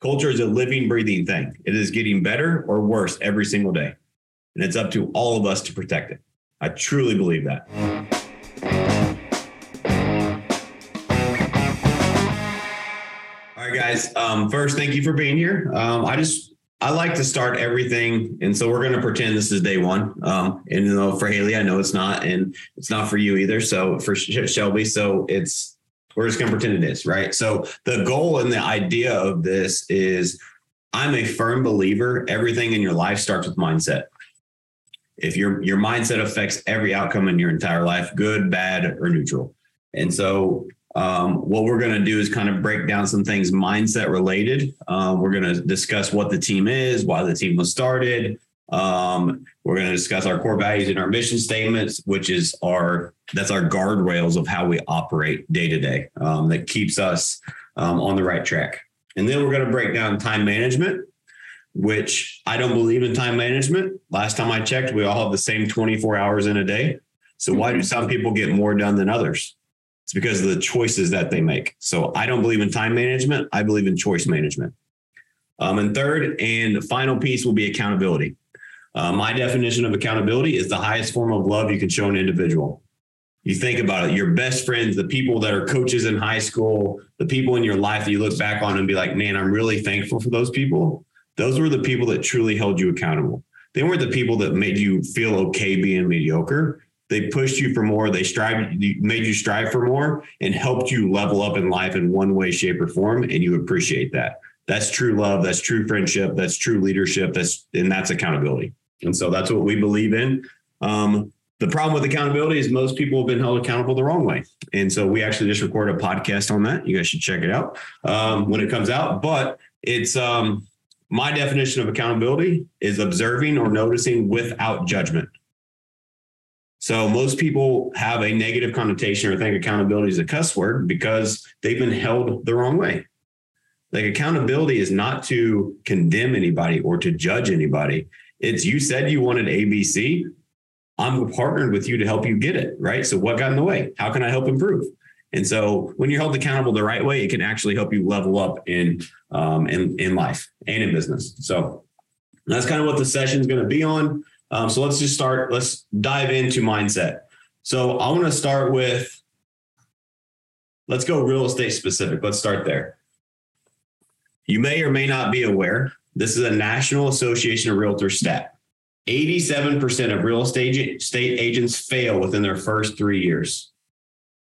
Culture is a living, breathing thing. It is getting better or worse every single day. And it's up to all of us to protect it. I truly believe that. All right, guys. Um, first, thank you for being here. Um, I just I like to start everything, and so we're going to pretend this is day one. Um, and you know, for Haley, I know it's not, and it's not for you either. So for Shelby, so it's we're just going to pretend it is, right? So the goal and the idea of this is, I'm a firm believer. Everything in your life starts with mindset. If your your mindset affects every outcome in your entire life, good, bad, or neutral, and so um, what we're going to do is kind of break down some things mindset related. Um, we're going to discuss what the team is, why the team was started. Um, we're going to discuss our core values and our mission statements, which is our that's our guardrails of how we operate day to day um, that keeps us um, on the right track. And then we're going to break down time management, which I don't believe in time management. Last time I checked, we all have the same 24 hours in a day. So why do some people get more done than others? It's because of the choices that they make. So I don't believe in time management. I believe in choice management. Um, and third and final piece will be accountability. Uh, my definition of accountability is the highest form of love you can show an individual. You think about it, your best friends, the people that are coaches in high school, the people in your life that you look back on and be like, man, I'm really thankful for those people. Those were the people that truly held you accountable. They weren't the people that made you feel okay being mediocre. They pushed you for more. They strive, made you strive for more, and helped you level up in life in one way, shape, or form. And you appreciate that. That's true love. That's true friendship. That's true leadership. That's and that's accountability. And so that's what we believe in. Um, the problem with accountability is most people have been held accountable the wrong way. And so we actually just recorded a podcast on that. You guys should check it out um, when it comes out. But it's um, my definition of accountability is observing or noticing without judgment. So most people have a negative connotation or think accountability is a cuss word because they've been held the wrong way. Like accountability is not to condemn anybody or to judge anybody. It's you said you wanted ABC. I'm partnered with you to help you get it, right? So what got in the way? How can I help improve? And so when you're held accountable the right way, it can actually help you level up in um, in, in life and in business. So that's kind of what the session is going to be on. Um, so let's just start. Let's dive into mindset. So I want to start with, let's go real estate specific. Let's start there. You may or may not be aware, this is a National Association of Realtors stat. 87% of real estate state agents fail within their first three years.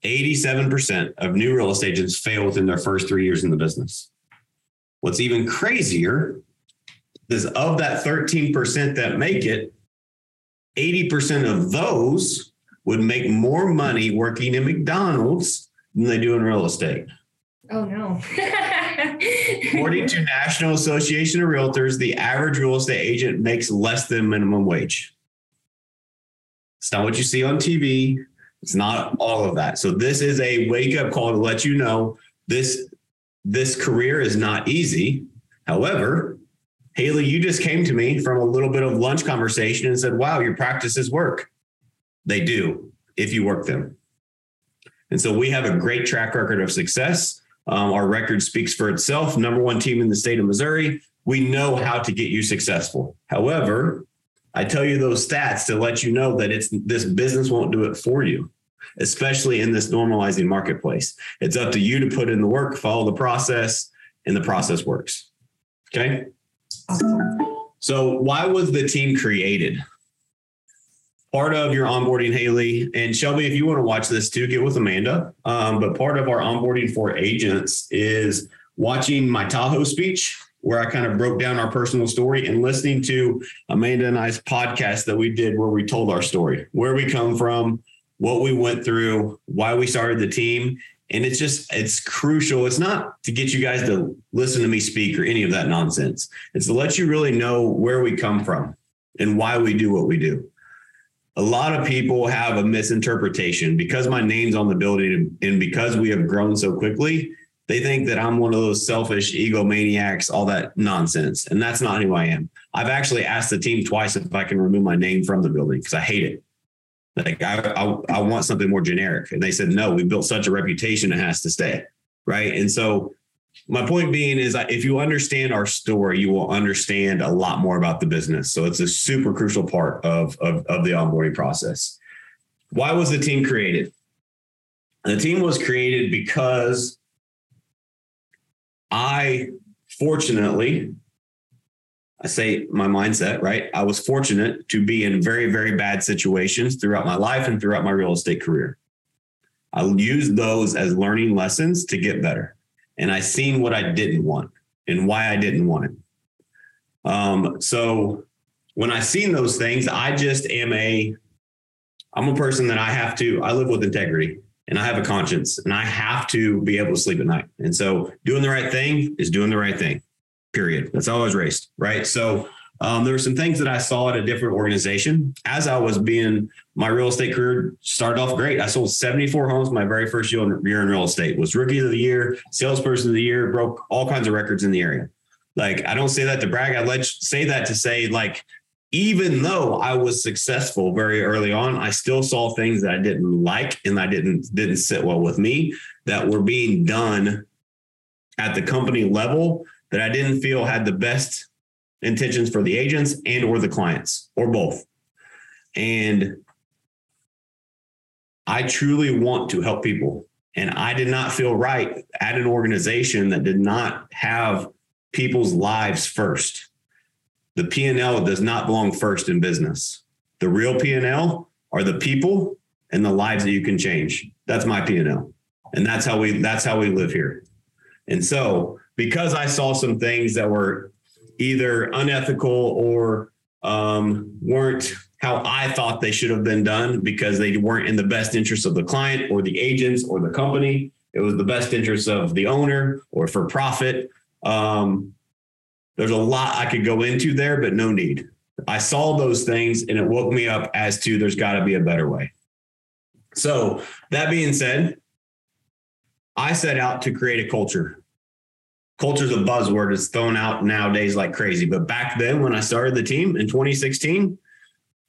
87% of new real estate agents fail within their first three years in the business. What's even crazier is of that 13% that make it, 80% of those would make more money working in McDonald's than they do in real estate. Oh no. According to National Association of Realtors, the average real estate agent makes less than minimum wage. It's not what you see on TV. It's not all of that. So this is a wake up call to let you know this this career is not easy. However, Haley, you just came to me from a little bit of lunch conversation and said, "Wow, your practices work." They do if you work them. And so we have a great track record of success. Um, our record speaks for itself. Number one team in the state of Missouri. We know how to get you successful. However, I tell you those stats to let you know that it's this business won't do it for you, especially in this normalizing marketplace. It's up to you to put in the work, follow the process, and the process works. Okay. So, why was the team created? Part of your onboarding, Haley and Shelby, if you want to watch this too, get with Amanda. Um, but part of our onboarding for agents is watching my Tahoe speech, where I kind of broke down our personal story and listening to Amanda and I's podcast that we did where we told our story, where we come from, what we went through, why we started the team. And it's just, it's crucial. It's not to get you guys to listen to me speak or any of that nonsense. It's to let you really know where we come from and why we do what we do a lot of people have a misinterpretation. Because my name's on the building and because we have grown so quickly they think that i'm one of those selfish egomaniacs all that nonsense. And that's not who i am. I've actually asked the team twice if i can remove my name from the building because i hate it. Like I, I, I want something more generic. And they said no we built such a reputation it has to stay. Right? And so my point being is if you understand our story, you will understand a lot more about the business. So it's a super crucial part of, of, of the onboarding process. Why was the team created? The team was created because I fortunately, I say my mindset, right? I was fortunate to be in very, very bad situations throughout my life and throughout my real estate career. I used those as learning lessons to get better. And I seen what I didn't want and why I didn't want it. Um, so when I seen those things, I just am a, I'm a person that I have to, I live with integrity and I have a conscience and I have to be able to sleep at night. And so doing the right thing is doing the right thing, period. That's all I was raised. Right. So um, there were some things that I saw at a different organization as I was being my real estate career started off great. I sold 74 homes my very first year in, year in real estate. Was rookie of the year, salesperson of the year, broke all kinds of records in the area. Like I don't say that to brag. I let say that to say like even though I was successful very early on, I still saw things that I didn't like and I didn't didn't sit well with me that were being done at the company level that I didn't feel had the best intentions for the agents and or the clients or both. And I truly want to help people. And I did not feel right at an organization that did not have people's lives first. The P&L does not belong first in business. The real P&L are the people and the lives that you can change. That's my P&L. And that's how we that's how we live here. And so, because I saw some things that were either unethical or um, weren't how I thought they should have been done because they weren't in the best interest of the client or the agents or the company. It was the best interest of the owner or for profit. Um, there's a lot I could go into there, but no need. I saw those things and it woke me up as to there's got to be a better way. So, that being said, I set out to create a culture. Culture is a buzzword. It's thrown out nowadays like crazy. But back then, when I started the team in 2016,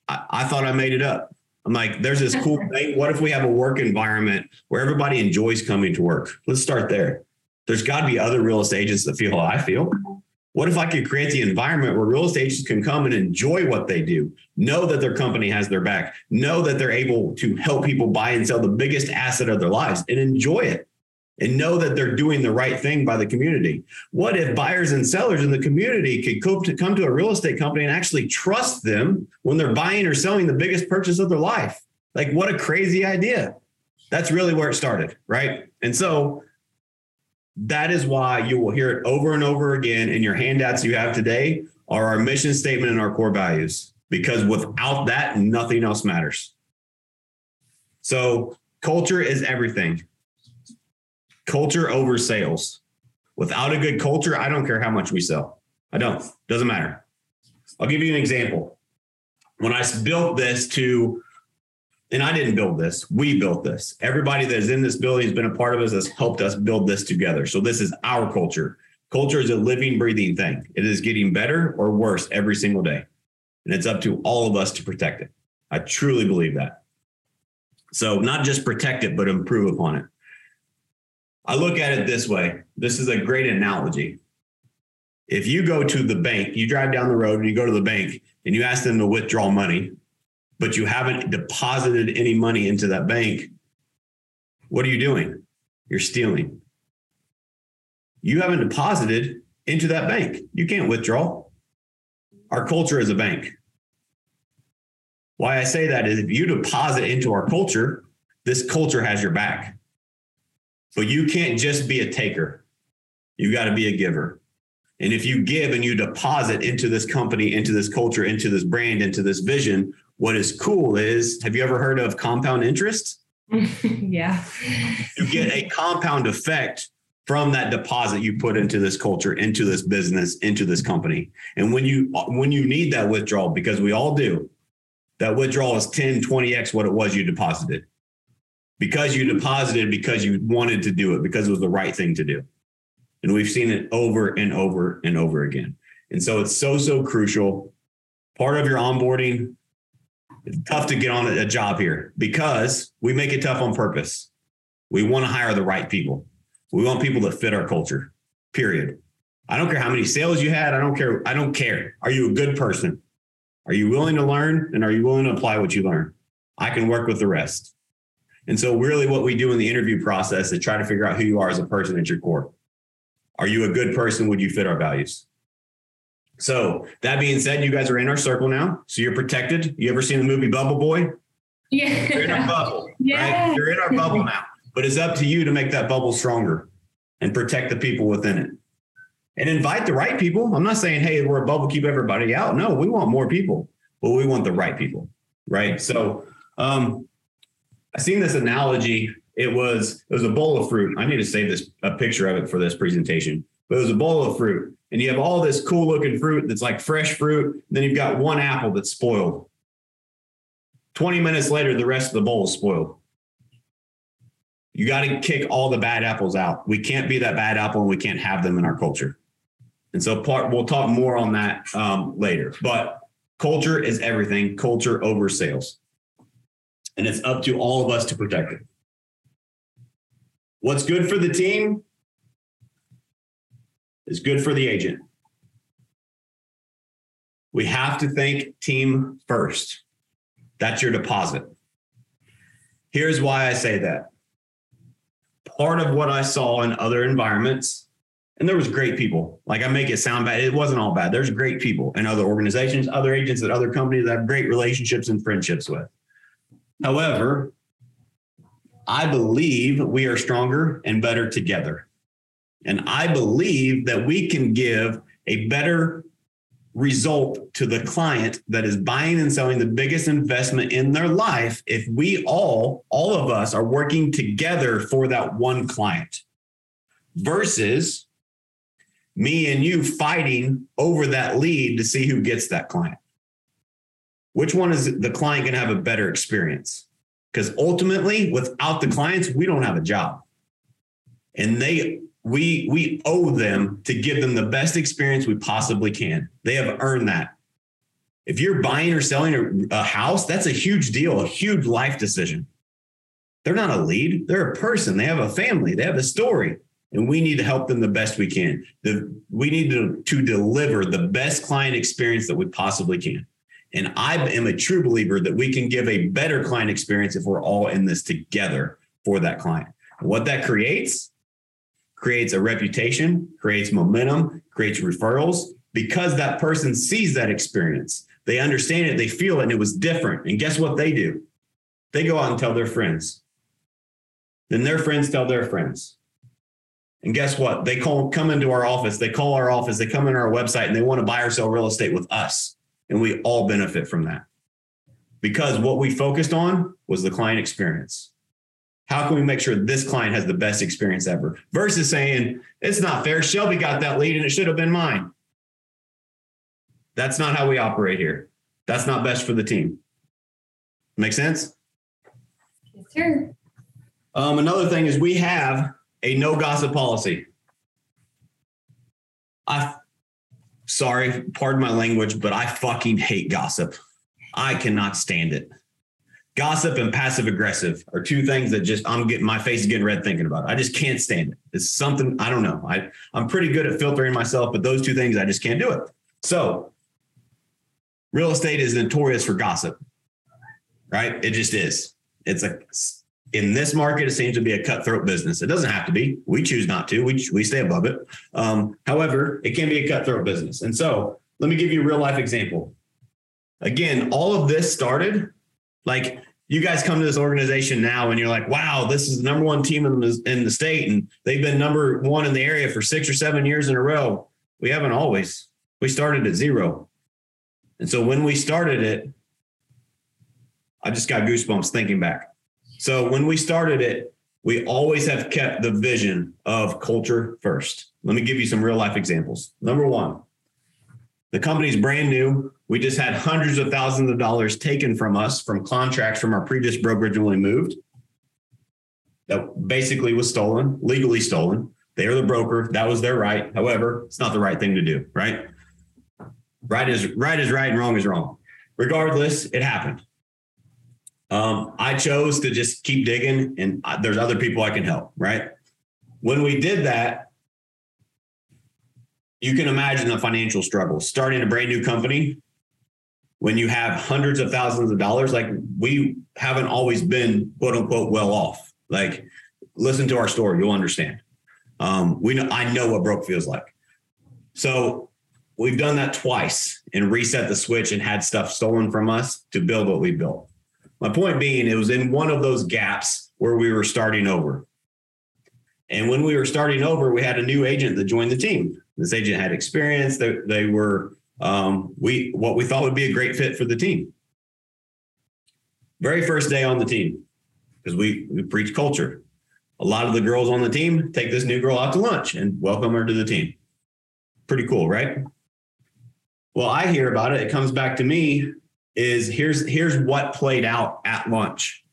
I, I thought I made it up. I'm like, there's this cool thing. What if we have a work environment where everybody enjoys coming to work? Let's start there. There's got to be other real estate agents that feel how I feel. What if I could create the environment where real estate agents can come and enjoy what they do, know that their company has their back, know that they're able to help people buy and sell the biggest asset of their lives and enjoy it and know that they're doing the right thing by the community? What if buyers and sellers in the community could come to, come to a real estate company and actually trust them when they're buying or selling the biggest purchase of their life? Like, what a crazy idea. That's really where it started, right? And so that is why you will hear it over and over again in your handouts you have today are our mission statement and our core values because without that nothing else matters so culture is everything culture over sales without a good culture i don't care how much we sell i don't doesn't matter i'll give you an example when i built this to and I didn't build this. We built this. Everybody that is in this building has been a part of us, has helped us build this together. So this is our culture. Culture is a living, breathing thing. It is getting better or worse every single day. And it's up to all of us to protect it. I truly believe that. So not just protect it, but improve upon it. I look at it this way. This is a great analogy. If you go to the bank, you drive down the road and you go to the bank and you ask them to withdraw money, but you haven't deposited any money into that bank, what are you doing? You're stealing. You haven't deposited into that bank. You can't withdraw. Our culture is a bank. Why I say that is if you deposit into our culture, this culture has your back. But you can't just be a taker. You got to be a giver. And if you give and you deposit into this company, into this culture, into this brand, into this vision, what is cool is have you ever heard of compound interest? yeah. You get a compound effect from that deposit you put into this culture, into this business, into this company. And when you when you need that withdrawal because we all do, that withdrawal is 10, 20x what it was you deposited. Because you deposited because you wanted to do it because it was the right thing to do. And we've seen it over and over and over again. And so it's so so crucial part of your onboarding it's tough to get on a job here because we make it tough on purpose. We want to hire the right people. We want people that fit our culture. Period. I don't care how many sales you had. I don't care. I don't care. Are you a good person? Are you willing to learn and are you willing to apply what you learn? I can work with the rest. And so, really, what we do in the interview process is try to figure out who you are as a person at your core. Are you a good person? Would you fit our values? So, that being said, you guys are in our circle now. So, you're protected. You ever seen the movie Bubble Boy? Yeah. You're in our bubble. Yeah. Right? You're in our bubble now. But it's up to you to make that bubble stronger and protect the people within it. And invite the right people. I'm not saying, hey, we're a bubble, keep everybody out. No, we want more people, but we want the right people. Right. So um, I seen this analogy. It was it was a bowl of fruit. I need to save this a picture of it for this presentation. But it was a bowl of fruit, and you have all this cool looking fruit that's like fresh fruit. Then you've got one apple that's spoiled. 20 minutes later, the rest of the bowl is spoiled. You got to kick all the bad apples out. We can't be that bad apple and we can't have them in our culture. And so part we'll talk more on that um, later. But culture is everything. Culture over sales. And it's up to all of us to protect it. What's good for the team is good for the agent. We have to think team first. That's your deposit. Here's why I say that. Part of what I saw in other environments, and there was great people. Like I make it sound bad. It wasn't all bad. There's great people in other organizations, other agents at other companies that I have great relationships and friendships with. However, I believe we are stronger and better together. And I believe that we can give a better result to the client that is buying and selling the biggest investment in their life if we all, all of us, are working together for that one client versus me and you fighting over that lead to see who gets that client. Which one is the client going to have a better experience? Because ultimately, without the clients, we don't have a job. And they we we owe them to give them the best experience we possibly can. They have earned that. If you're buying or selling a, a, house, that's a huge deal, a huge life decision. They're not a lead, they're a person. They have a family, they have a story, and we need to help them the best we can. The, we need to, to deliver the best client experience that we possibly can. And I am a true believer that we can give a better client experience if we're all in this together for that client. what that creates creates a reputation, creates momentum, creates referrals because that person sees that experience. They understand it, they feel it, and it was different. And guess what they do? They go out and tell their friends. Then their friends tell their friends. And guess what? They call come into our office, they call our office, they come into our website and they want to buy or sell real estate with us. And we all benefit from that. Because what we focused on was the client experience. How can we make sure this client has the best experience ever? Versus saying, it's not fair. Shelby got that lead and it should have been mine. That's not how we operate here. That's not best for the team. Make sense? Yes, sir. Um, another thing is we have a no gossip policy. I, sorry, pardon my language, but I fucking hate gossip. I cannot stand it. Gossip and passive aggressive are two things that just I'm getting my face is getting red thinking about. It. I just can't stand it. It's something I don't know. I I'm pretty good at filtering myself, but those two things I just can't do it. So, real estate is notorious for gossip, right? It just is. It's a in this market, it seems to be a cutthroat business. It doesn't have to be. We choose not to. We we stay above it. Um, however, it can be a cutthroat business. And so, let me give you a real life example. Again, all of this started like you guys come to this organization now and you're like, wow, this is the number one team in the, in the state. And they've been number one in the area for six or seven years in a row. We haven't always. We started at zero. And so when we started it, I just got goosebumps thinking back. So when we started it, we always have kept the vision of culture first. Let me give you some real life examples. Number one, the company's brand new. We just had hundreds of thousands of dollars taken from us from contracts from our previous brokerage when we moved. That basically was stolen, legally stolen. They are the broker. That was their right. However, it's not the right thing to do, right? Right is right is right and wrong is wrong. Regardless, it happened. Um, I chose to just keep digging, and there's other people I can help, right? When we did that, you can imagine the financial struggle starting a brand new company when you have hundreds of thousands of dollars. Like we haven't always been quote unquote well off. Like listen to our story, you'll understand. Um, we know I know what broke feels like. So we've done that twice and reset the switch and had stuff stolen from us to build what we built. My point being, it was in one of those gaps where we were starting over. And when we were starting over, we had a new agent that joined the team. This agent had experience. They, they were um, we what we thought would be a great fit for the team. Very first day on the team, because we we preach culture. A lot of the girls on the team take this new girl out to lunch and welcome her to the team. Pretty cool, right? Well, I hear about it. It comes back to me. Is here's here's what played out at lunch.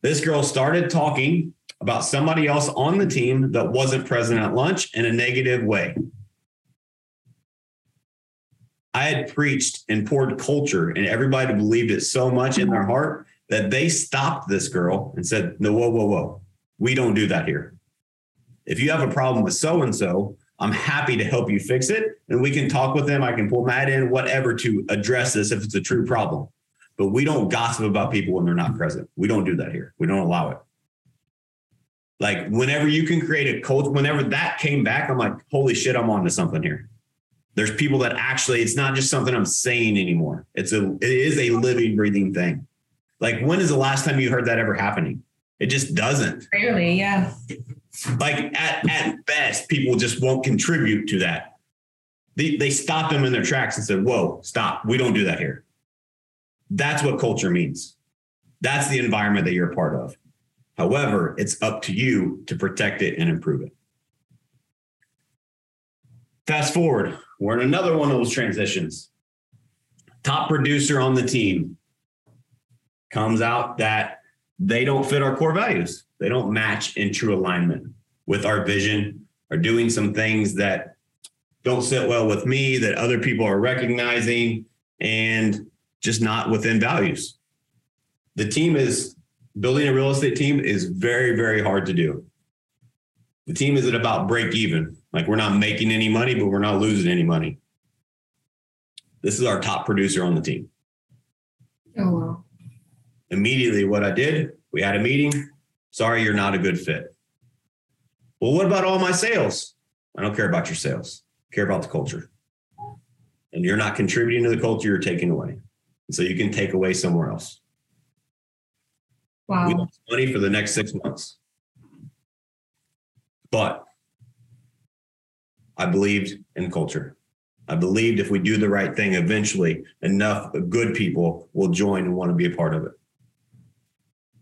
This girl started talking about somebody else on the team that wasn't present at lunch in a negative way. I had preached and poured culture, and everybody believed it so much in their heart that they stopped this girl and said, No, whoa, whoa, whoa. We don't do that here. If you have a problem with so and so, I'm happy to help you fix it. And we can talk with them. I can pull Matt in, whatever, to address this if it's a true problem. But we don't gossip about people when they're not present. We don't do that here. We don't allow it. Like whenever you can create a culture, whenever that came back, I'm like, holy shit, I'm on to something here. There's people that actually, it's not just something I'm saying anymore. It's a, it is a living, breathing thing. Like when is the last time you heard that ever happening? It just doesn't. Rarely, yeah. Like at, at best, people just won't contribute to that. They, they stop them in their tracks and said, whoa, stop. We don't do that here. That's what culture means. That's the environment that you're a part of. However, it's up to you to protect it and improve it. Fast forward, we're in another one of those transitions. Top producer on the team comes out that they don't fit our core values. They don't match in true alignment with our vision, are doing some things that don't sit well with me, that other people are recognizing, and just not within values. The team is building a real estate team is very, very hard to do. The team isn't about break even. Like we're not making any money, but we're not losing any money. This is our top producer on the team. Oh wow. Immediately, what I did, we had a meeting. Sorry, you're not a good fit. Well, what about all my sales? I don't care about your sales. I care about the culture. And you're not contributing to the culture, you're taking away. And so you can take away somewhere else. Wow. We lost money for the next six months. But I believed in culture. I believed if we do the right thing, eventually enough good people will join and want to be a part of it.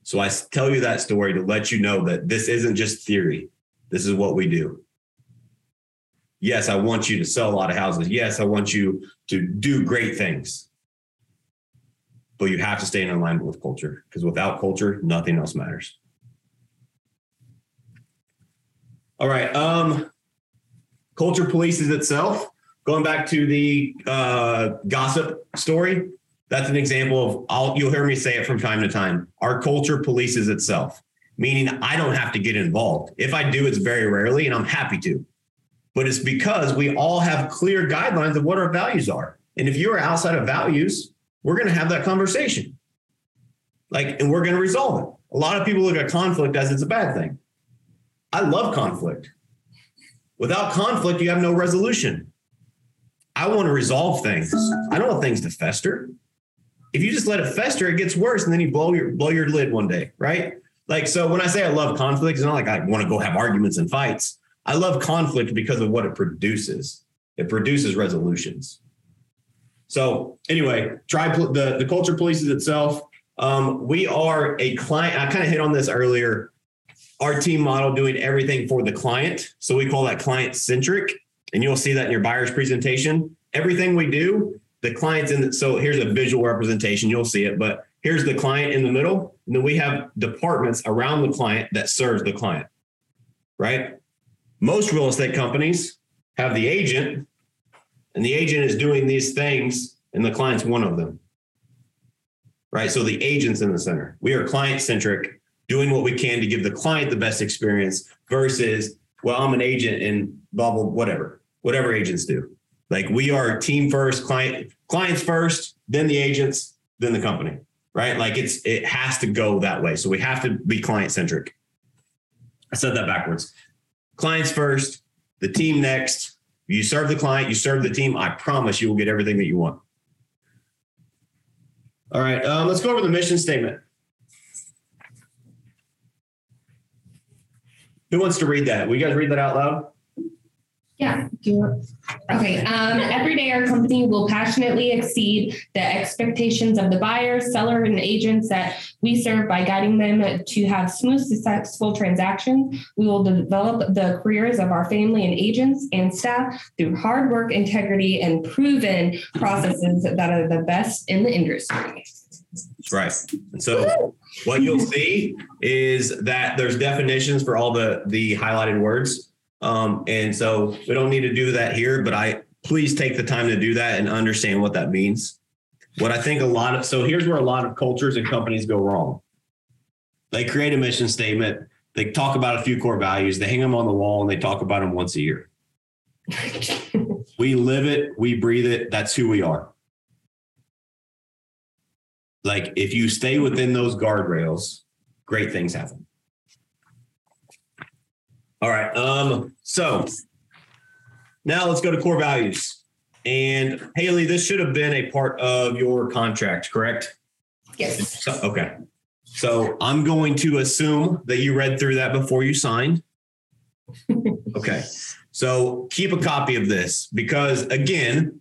So I tell you that story to let you know that this isn't just theory. This is what we do. Yes, I want you to sell a lot of houses. Yes, I want you to do great things. But you have to stay in alignment with culture because without culture, nothing else matters. All right. Um, culture polices itself. Going back to the uh, gossip story, that's an example of I'll, you'll hear me say it from time to time. Our culture polices itself, meaning I don't have to get involved. If I do, it's very rarely, and I'm happy to. But it's because we all have clear guidelines of what our values are. And if you are outside of values, we're going to have that conversation. Like, and we're going to resolve it. A lot of people look at conflict as it's a bad thing. I love conflict. Without conflict, you have no resolution. I want to resolve things. I don't want things to fester. If you just let it fester, it gets worse, and then you blow your blow your lid one day, right? Like so, when I say I love conflict, it's not like I want to go have arguments and fights. I love conflict because of what it produces. It produces resolutions. So anyway, try the the culture polices itself. Um, we are a client. I kind of hit on this earlier. Our team model doing everything for the client. So we call that client centric, and you'll see that in your buyer's presentation. Everything we do, the client's in. The, so here's a visual representation. You'll see it, but here's the client in the middle, and then we have departments around the client that serves the client. Right. Most real estate companies have the agent and the agent is doing these things and the client's one of them right so the agent's in the center we are client centric doing what we can to give the client the best experience versus well i'm an agent and blah blah whatever whatever agents do. Like we are team first, client clients first, then the agents, then the company, right? Like it's it has to go that way. So we have to be client centric. I said that backwards. Clients first, the team next. You serve the client, you serve the team. I promise you will get everything that you want. All right, um, let's go over the mission statement. Who wants to read that? Will you guys read that out loud? Yeah. Okay. Um, every day, our company will passionately exceed the expectations of the buyer, seller, and agents that we serve by guiding them to have smooth, successful transactions. We will develop the careers of our family and agents and staff through hard work, integrity, and proven processes that are the best in the industry. Right. And so what you'll see is that there's definitions for all the the highlighted words. Um, and so we don't need to do that here, but I please take the time to do that and understand what that means. What I think a lot of so here's where a lot of cultures and companies go wrong. They create a mission statement, they talk about a few core values, they hang them on the wall and they talk about them once a year. we live it, we breathe it, that's who we are. Like if you stay within those guardrails, great things happen. All right. Um, so now let's go to core values. And Haley, this should have been a part of your contract, correct? Yes. So, okay. So I'm going to assume that you read through that before you signed. Okay. So keep a copy of this because again,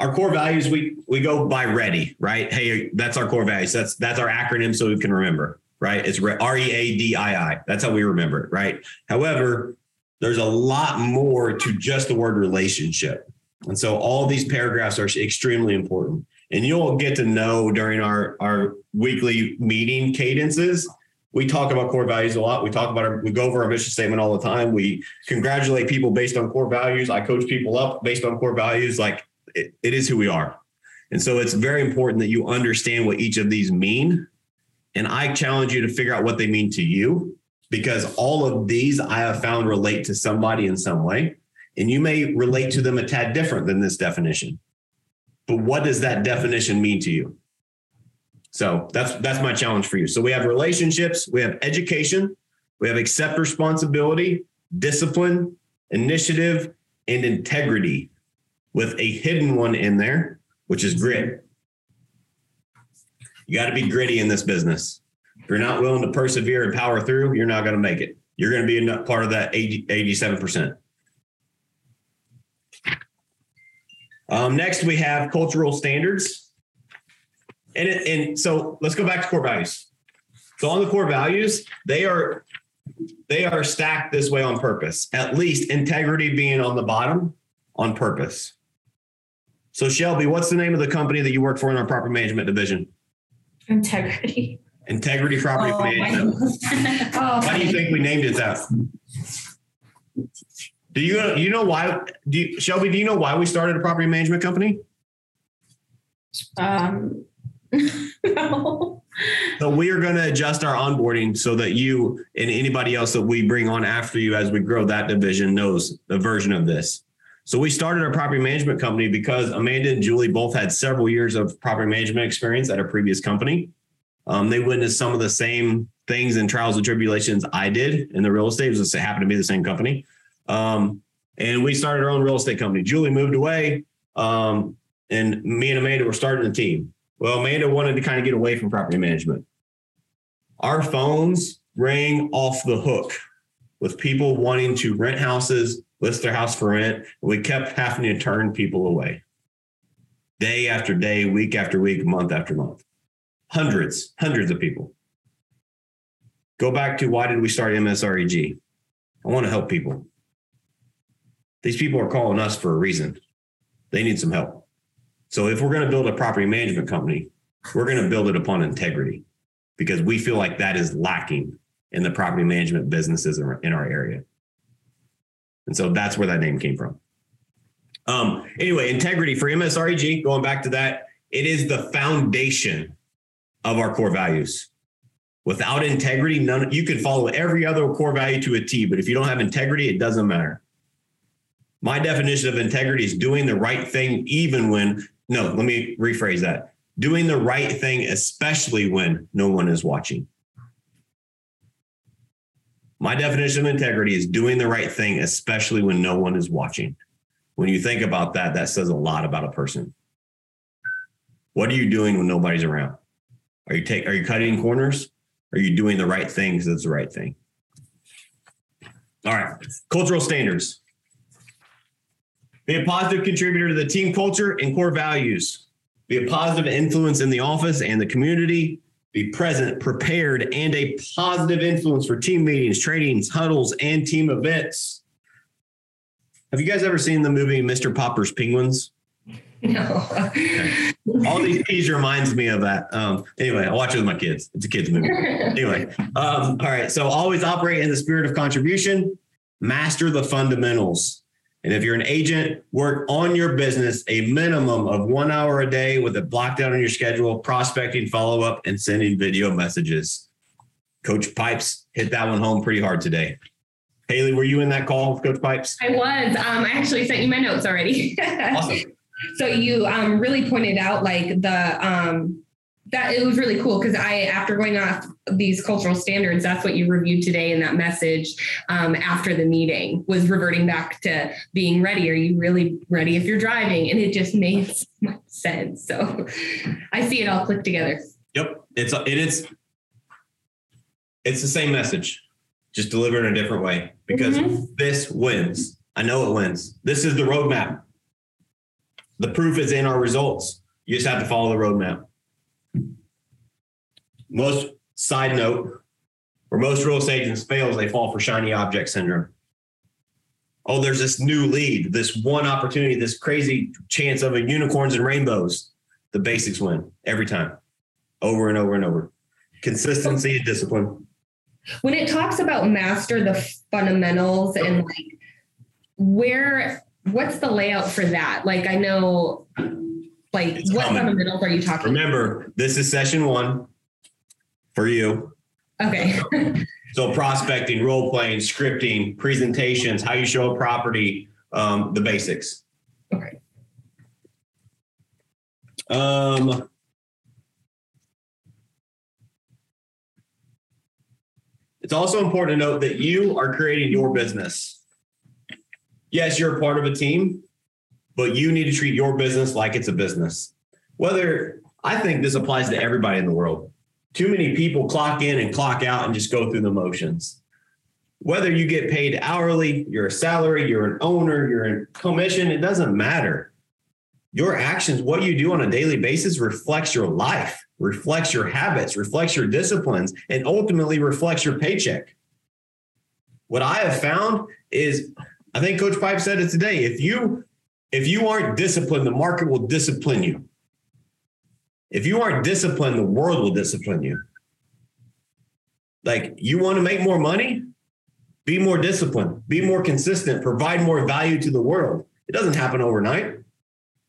our core values we we go by ready, right? Hey, that's our core values. That's that's our acronym so we can remember right? It's R E A D I I. That's how we remember it, right? However, there's a lot more to just the word relationship. And so all these paragraphs are extremely important. And you'll get to know during our, our weekly meeting cadences. We talk about core values a lot. We talk about our, we go over our mission statement all the time. We congratulate people based on core values. I coach people up based on core values. Like it, it is who we are. And so it's very important that you understand what each of these mean and I challenge you to figure out what they mean to you because all of these I have found relate to somebody in some way. And you may relate to them a tad different than this definition. But what does that definition mean to you? So that's that's my challenge for you. So we have relationships, we have education, we have accept responsibility, discipline, initiative, and integrity with a hidden one in there, which is grit. You got to be gritty in this business. If you're not willing to persevere and power through, you're not going to make it. You're going to be a part of that 80, 87%. Um, next, we have cultural standards. And, it, and so let's go back to core values. So on the core values, they are they are stacked this way on purpose. At least integrity being on the bottom on purpose. So Shelby, what's the name of the company that you work for in our property management division? Integrity. Integrity Property Oh, Management. Oh, Why do you think we named it that? Do you you know why? Do you, Shelby? Do you know why we started a property management company? Um, no. So we are going to adjust our onboarding so that you and anybody else that we bring on after you as we grow that division knows the version of this. So we started our property management company because Amanda and Julie both had several years of property management experience at a previous company. Um, they witnessed some of the same things and trials and tribulations I did in the real estate. It just happened to be the same company. Um, and we started our own real estate company. Julie moved away, um, and me and Amanda were starting a team. Well, Amanda wanted to kind of get away from property management. Our phones rang off the hook with people wanting to rent houses, list their house for rent. We kept having to turn people away day after day, week after week, month after month. Hundreds, hundreds of people. Go back to why did we start MSREG? I want to help people. These people are calling us for a reason. They need some help. So if we're going to build a property management company, we're going to build it upon integrity because we feel like that is lacking in the property management businesses in our area. And so that's where that name came from. Um, anyway, integrity for MSREG, going back to that, it is the foundation of our core values. Without integrity, none you can follow every other core value to a T, but if you don't have integrity, it doesn't matter. My definition of integrity is doing the right thing, even when, no, let me rephrase that doing the right thing, especially when no one is watching. My definition of integrity is doing the right thing, especially when no one is watching. When you think about that, that says a lot about a person. What are you doing when nobody's around? Are you take are you cutting corners? Are you doing the right thing because it's the right thing? All right. Cultural standards. Be a positive contributor to the team culture and core values. Be a positive influence in the office and the community. Be present, prepared, and a positive influence for team meetings, trainings, huddles, and team events. Have you guys ever seen the movie Mr. Popper's Penguins? No. All these P's reminds me of that. Um, anyway, I watch it with my kids. It's a kids movie. Anyway, um, all right. So always operate in the spirit of contribution. Master the fundamentals. And if you're an agent, work on your business a minimum of one hour a day with it blocked out on your schedule, prospecting, follow up, and sending video messages. Coach Pipes hit that one home pretty hard today. Haley, were you in that call with Coach Pipes? I was. Um, I actually sent you my notes already. Awesome. So you um, really pointed out like the um, that it was really cool because I after going off these cultural standards, that's what you reviewed today in that message um, after the meeting was reverting back to being ready. Are you really ready if you're driving? And it just made so much sense. So I see it all click together. Yep. It's it is it's the same message, just delivered in a different way because Mhm. this wins. I know it wins. This is the roadmap. The proof is in our results. You just have to follow the roadmap. Most side note, where most real estate agents fails, they fall for shiny object syndrome. Oh, there's this new lead, this one opportunity, this crazy chance of a unicorns and rainbows. The basics win every time, over and over and over. Consistency and discipline. When it talks about master the fundamentals and like where what's the layout for that? Like I know like It's what coming. fundamentals are you talking Remember, this is session one for you. Okay. So prospecting, role playing, scripting, presentations, how you show a property, um, the basics. Okay. Um, it's also important to note that you are creating your business. Yes, you're a part of a team, but you need to treat your business like it's a business. Whether I think this applies to everybody in the world. Too many people clock in and clock out and just go through the motions. Whether you get paid hourly, you're a salary, you're an owner, you're in commission, it doesn't matter your actions, what you do on a daily basis reflects your life, reflects your habits, reflects your disciplines, and ultimately reflects your paycheck. What I have found is, I think Coach Pipe said it today. If you if you aren't disciplined, the market will discipline you. If you aren't disciplined, the world will discipline you. Like you want to make more money, be more disciplined, be more consistent, provide more value to the world. It doesn't happen overnight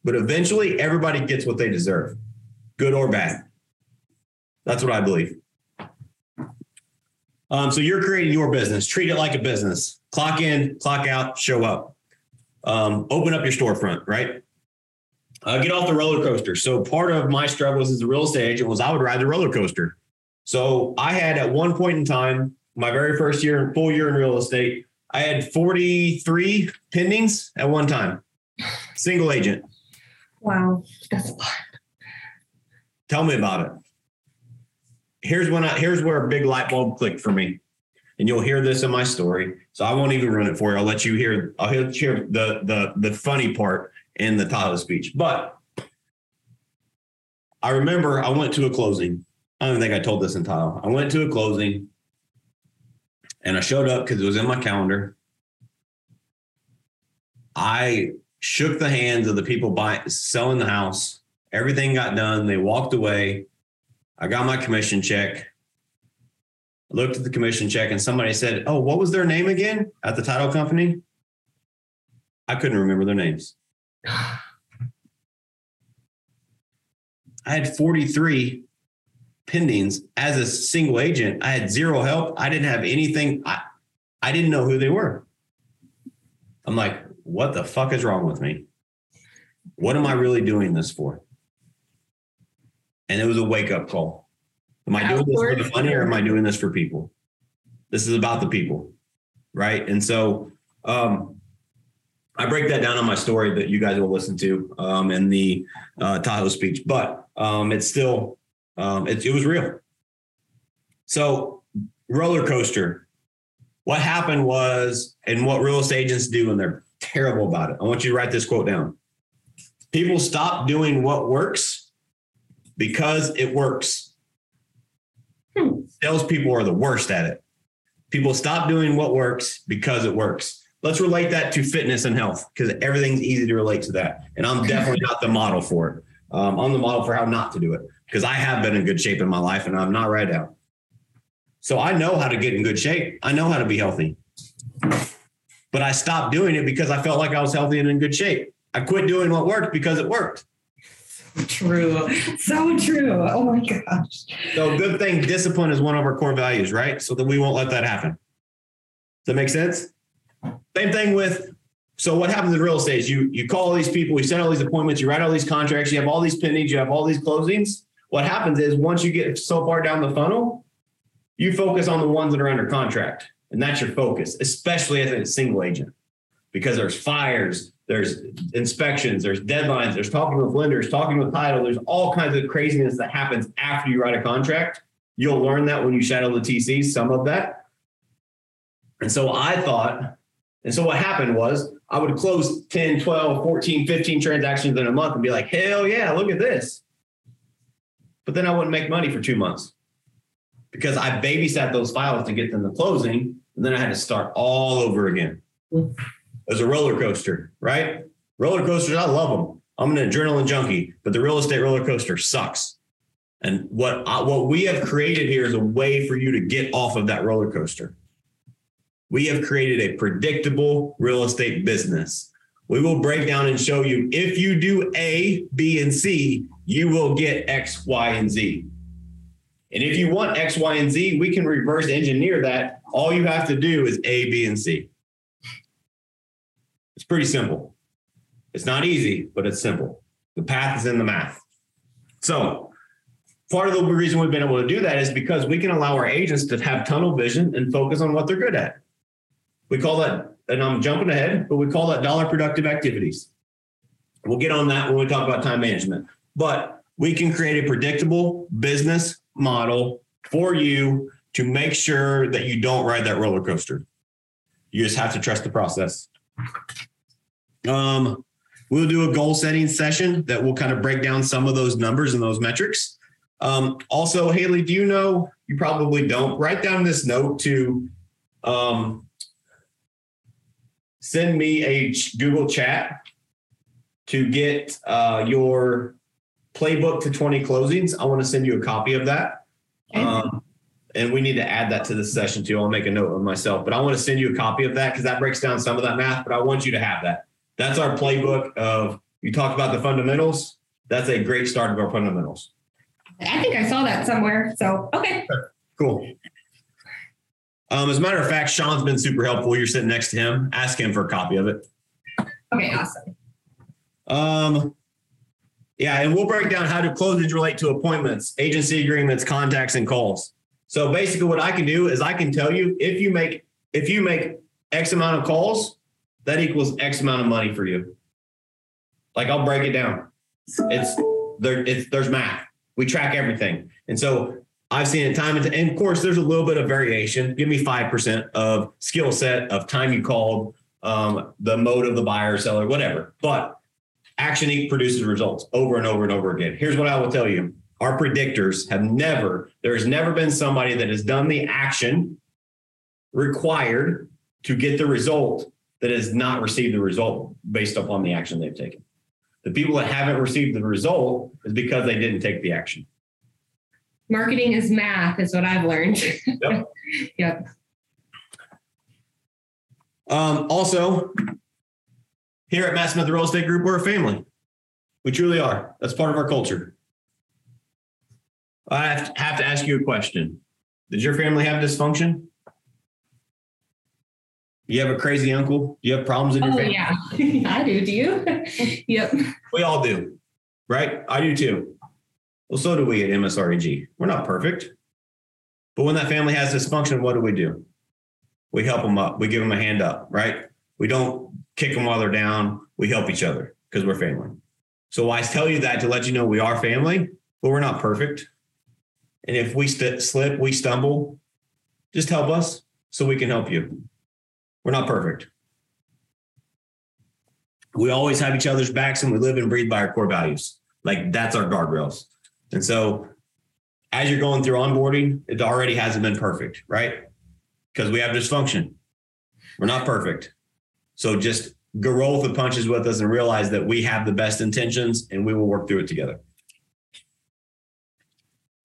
but eventually everybody gets what they deserve, good or bad. That's what I believe. Um, so you're creating your business, treat it like a business. Clock in, clock out, show up. Um, open up your storefront, right? Uh, get off the roller coaster. So part of my struggles as a real estate agent was I would ride the roller coaster. So I had at one point in time, my very first year, and full year in real estate, I had 43 pendings at one time, single agent. Wow. That's a lot. Tell me about it. Here's when I here's where a big light bulb clicked for me. And you'll hear this in my story. So I won't even ruin it for you. I'll let you hear I'll hear hear the the the funny part in the the speech. But I remember I went to a closing. I don't think I told this in title. I went to a closing and I showed up because it was in my calendar. I shook the hands of the people buying selling the house. Everything got done. They walked away. I got my commission check. I looked at the commission check and somebody said, Oh, what was their name again at the title company? I couldn't remember their names. I had 43 pendings as a single agent. I had zero help. I didn't have anything. I, I didn't know who they were. I'm like, what the fuck is wrong with me? What am I really doing this for? And it was a wake up call. Am I doing this for the money or am I doing this for people? This is about the people. Right. And so um, I break that down on my story that you guys will listen to um, in the uh, Tahoe speech, but um, it's still, um, it, it was real. So, roller coaster. What happened was, and what real estate agents do, and they're terrible about it. I want you to write this quote down. People stop doing what works because it works. Hmm. Salespeople are the worst at it. People stop doing what works because it works. Let's relate that to fitness and health because everything's easy to relate to that. And I'm definitely not the model for it. Um, I'm the model for how not to do it because I have been in good shape in my life and I'm not right now. So I know how to get in good shape. I know how to be healthy. But I stopped doing it because I felt like I was healthy and in good shape. I quit doing what worked because it worked. True. So true. Oh my gosh. So good thing discipline is one of our core values, right? So that we won't let that happen. Does that make sense? Same thing with so what happens in real estate is you you call all these people, you send all these appointments, you write all these contracts, you have all these pendings, you have all these closings. What happens is once you get so far down the funnel, you focus on the ones that are under contract. And that's your focus, especially as a single agent, because there's fires, there's inspections, there's deadlines, there's talking with lenders, talking with title, there's all kinds of craziness that happens after you write a contract. You'll learn that when you shadow the TC, some of that. And so I thought, and so what happened was I would close 10, 12, 14, 15 transactions in a month and be like, hell yeah, look at this. But then I wouldn't make money for two months because I babysat those files to get them to closing. And then I had to start all over again. Mm. It was a roller coaster, right? Roller coasters, I love them. I'm an adrenaline junkie, but the real estate roller coaster sucks. And what I, what we have created here is a way for you to get off of that roller coaster. We have created a predictable real estate business. We will break down and show you if you do A, B, and C, you will get X, Y, and Z. And if you want X, Y, and Z, we can reverse engineer that. All you have to do is A, B, and C. It's pretty simple. It's not easy, but it's simple. The path is in the math. So, part of the reason we've been able to do that is because we can allow our agents to have tunnel vision and focus on what they're good at. We call that, and I'm jumping ahead, but we call that dollar productive activities. We'll get on that when we talk about time management. But we can create a predictable business model for you to make sure that you don't ride that roller coaster. You just have to trust the process. Um, we'll do a goal setting session that will kind of break down some of those numbers and those metrics. Um, also, Haley, do you know? You probably don't. Write down this note to um, send me a Google chat to get uh, your playbook to 20 closings. I want to send you a copy of that. Okay. Um, and we need to add that to the session too. I'll make a note of myself, but I want to send you a copy of that because that breaks down some of that math. But I want you to have that. That's our playbook of you talked about the fundamentals. That's a great start of our fundamentals. I think I saw that somewhere. So, okay. Cool. Um, as a matter of fact, Sean's been super helpful. You're sitting next to him. Ask him for a copy of it. Okay, awesome. Um, yeah, and we'll break down how do closings relate to appointments, agency agreements, contacts, and calls. So basically, what I can do is I can tell you if you make if you make X amount of calls, that equals X amount of money for you. Like I'll break it down. It's there. It's there's math. We track everything, and so I've seen it time and, and of course there's a little bit of variation. Give me five percent of skill set of time you called, um, the mode of the buyer, seller, whatever. But Action Inc. produces results over and over and over again. Here's what I will tell you. Our predictors have never, there has never been somebody that has done the action required to get the result that has not received the result based upon the action they've taken. The people that haven't received the result is because they didn't take the action. Marketing is math, is what I've learned. Yep. yep. Um, also, here at Matt Smith Real Estate Group, we're a family. We truly are. That's part of our culture. I have to, have to ask you a question. Did your family have dysfunction? You have a crazy uncle? You have problems in your Oh, family? yeah. I do. Do you? yep. We all do, right? I do too. Well, so do we at MSREG. We're not perfect. But when that family has dysfunction, what do we do? We help them up. We give them a hand up, right? We don't kick them while they're down. We help each other because we're family. So I tell you that to let you know we are family, but we're not perfect. And if we st- slip, we stumble, just help us so we can help you. We're not perfect. We always have each other's backs and we live and breathe by our core values. Like that's our guardrails. And so as you're going through onboarding, it already hasn't been perfect, right? Because we have dysfunction. We're not perfect. So just go roll with the punches with us and realize that we have the best intentions and we will work through it together.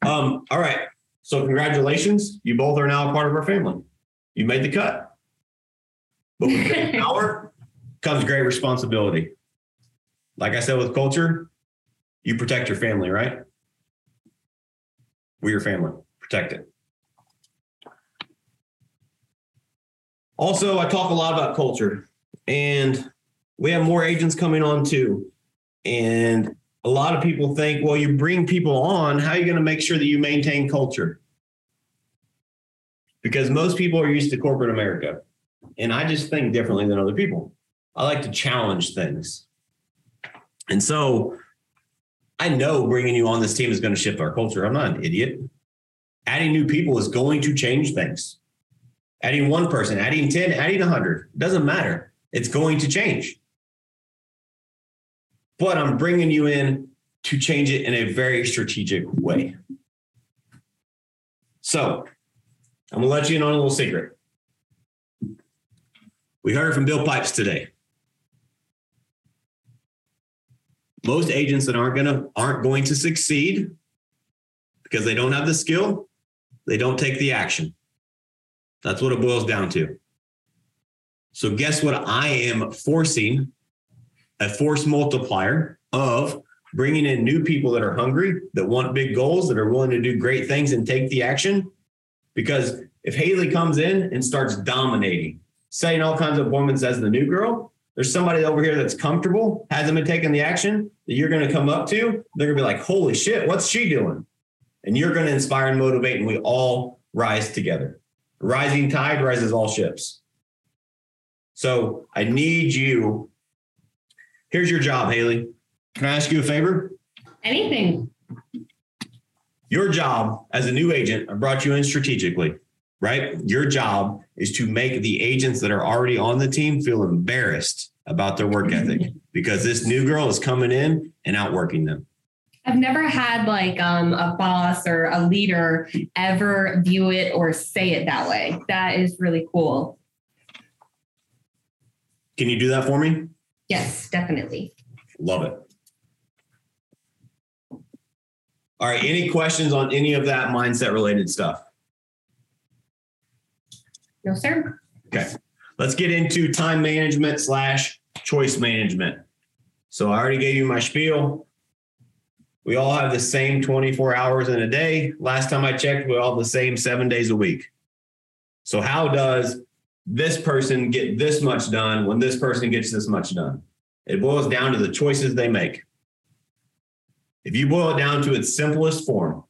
Um, all right. So congratulations. You both are now a part of our family. You made the cut. But with great power comes great responsibility. Like I said with culture, you protect your family, right? We're your family. Protect it. Also, I talk a lot about culture, and we have more agents coming on too. And a lot of people think, well, you bring people on, how are you going to make sure that you maintain culture? Because most people are used to corporate America. And I just think differently than other people. I like to challenge things. And so I know bringing you on this team is going to shift our culture. I'm not an idiot. Adding new people is going to change things. Adding one person, adding 10, adding 100, doesn't matter. It's going to change. But I'm bringing you in to change it in a very strategic way. So I'm going to let you in on a little secret. We heard from Bill Pipes today. Most agents that aren't gonna aren't going to succeed because they don't have the skill, they don't take the action. That's what it boils down to. So guess what I am forcing a force multiplier of bringing in new people that are hungry, that want big goals, that are willing to do great things and take the action. Because if Haley comes in and starts dominating, setting all kinds of appointments as the new girl, there's somebody over here that's comfortable, hasn't been taking the action that you're going to come up to. They're going to be like, holy shit, what's she doing? And you're going to inspire and motivate, and we all rise together. Rising tide rises all ships. So I need you. Here's your job, Haley. Can I ask you a favor? Anything. Your job as a new agent, I brought you in strategically, right? Your job is to make the agents that are already on the team feel embarrassed about their work ethic because this new girl is coming in and outworking them. I've never had like um, a boss or a leader ever view it or say it that way. That is really cool. Can you do that for me? Yes, definitely. Love it. All right. Any questions on any of that mindset related stuff? No, sir. Okay. Let's get into time management slash choice management. So I already gave you my spiel. We all have the same 24 hours in a day. Last time I checked, we all have the same seven days a week. So how does this person get this much done when this person gets this much done? It boils down to the choices they make. If you boil it down to its simplest form,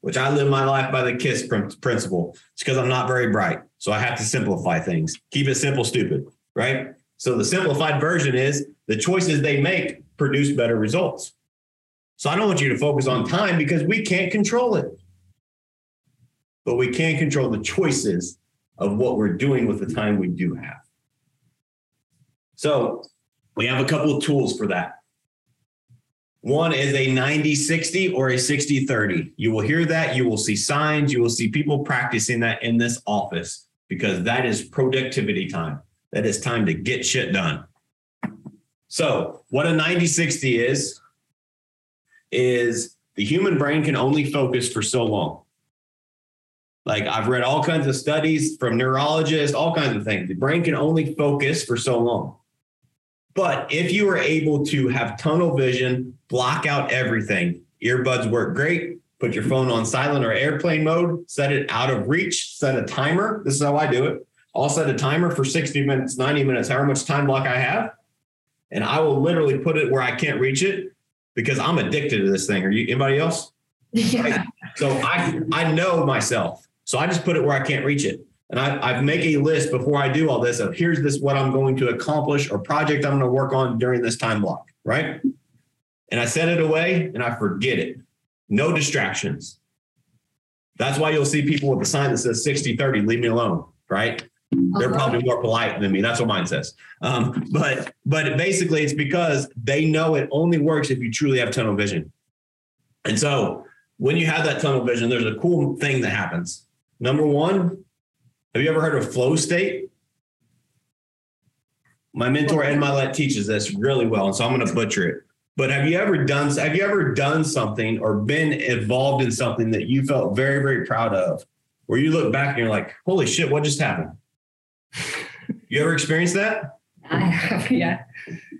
which I live my life by the KISS principle, it's because I'm not very bright. So I have to simplify things. Keep it simple, stupid, right? So the simplified version is the choices they make produce better results. So I don't want you to focus on time because we can't control it. But we can control the choices of what we're doing with the time we do have. So we have a couple of tools for that. One is a 90 60 or a 60 30. You will hear that. You will see signs. You will see people practicing that in this office because that is productivity time. That is time to get shit done. So, what a 90 60 is, is the human brain can only focus for so long. Like I've read all kinds of studies from neurologists, all kinds of things. The brain can only focus for so long. But if you are able to have tunnel vision, block out everything, earbuds work great. Put your phone on silent or airplane mode, set it out of reach, set a timer. This is how I do it. I'll set a timer for 60 minutes, 90 minutes, however much time block I have. And I will literally put it where I can't reach it because I'm addicted to this thing. Are you anybody else? Yeah. So I I know myself. So I just put it where I can't reach it. And I, I make a list before I do all this of here's this what I'm going to accomplish or project I'm going to work on during this time block, right? And I set it away and I forget it. No distractions. That's why you'll see people with a sign that says 60 30, leave me alone, right? They're Uh-huh. probably more polite than me. That's what mine says. Um, but but basically, it's because they know it only works if you truly have tunnel vision. And so when you have that tunnel vision, there's a cool thing that happens. Number one, have you ever heard of flow state? My mentor Ed Mylett teaches this really well, and so I'm going to butcher it. But have you ever done have you ever done something or been involved in something that you felt very very proud of, where you look back and you're like, "Holy shit, what just happened?" You ever experienced that? I have, yeah.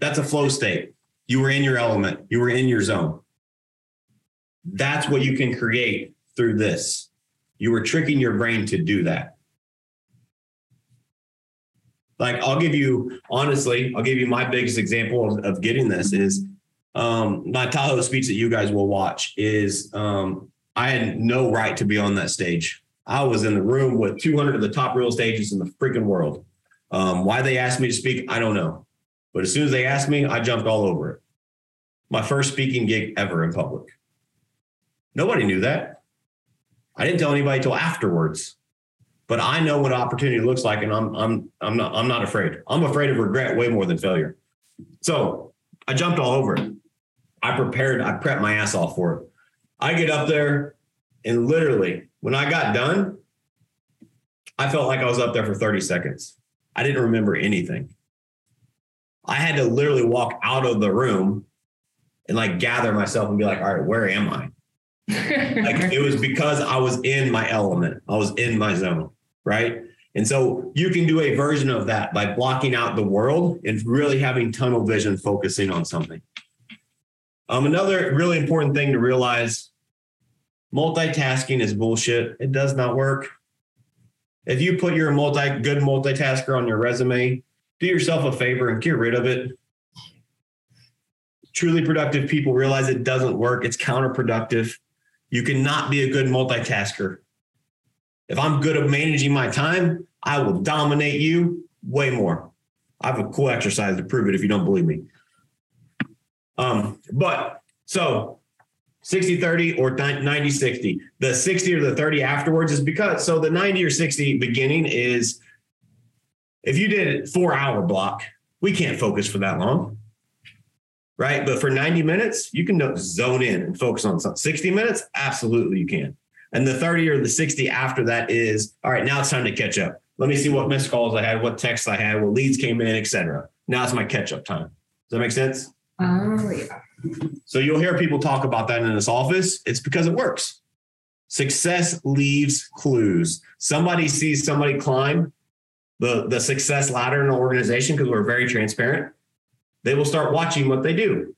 That's a flow state. You were in your element. You were in your zone. That's what you can create through this. You were tricking your brain to do that. Like I'll give you honestly, I'll give you my biggest example of, of getting this is um, my Tahoe speech that you guys will watch is um, I had no right to be on that stage. I was in the room with 200 of the top real estate agents in the freaking world. Um, why they asked me to speak, I don't know. But as soon as they asked me, I jumped all over it. My first speaking gig ever in public. Nobody knew that. I didn't tell anybody till afterwards. But I know what opportunity looks like, and I'm I'm I'm not I'm not afraid. I'm afraid of regret way more than failure. So I jumped all over it. I prepared, I prepped my ass off for it. I get up there and literally when I got done, I felt like I was up there for 30 seconds. I didn't remember anything. I had to literally walk out of the room and like gather myself and be like, all right, where am I? Like it was because I was in my element, I was in my zone, right? And so you can do a version of that by blocking out the world and really having tunnel vision, focusing on something. Um, another really important thing to realize multitasking is bullshit. It does not work. If you put your multi good multitasker on your resume, do yourself a favor and get rid of it. Truly productive people realize it doesn't work. It's counterproductive. You cannot be a good multitasker. If I'm good at managing my time, I will dominate you way more. I have a cool exercise to prove it if you don't believe me. Um, but so 60 30 or 90 60. The 60 or the 30 afterwards is because so the 90 or 60 beginning is if you did a four hour block, we can't focus for that long. Right. But for 90 minutes, you can zone in and focus on something. 60 minutes, absolutely you can. And the 30 or the 60 after that is all right, now it's time to catch up. Let me see what missed calls I had, what texts I had, what leads came in, etc. Now it's my catch up time. Does that make sense? Oh, yeah. So you'll hear people talk about that in this office. It's because it works. Success leaves clues. Somebody sees somebody climb the, the success ladder in an organization because we're very transparent. They will start watching what they do.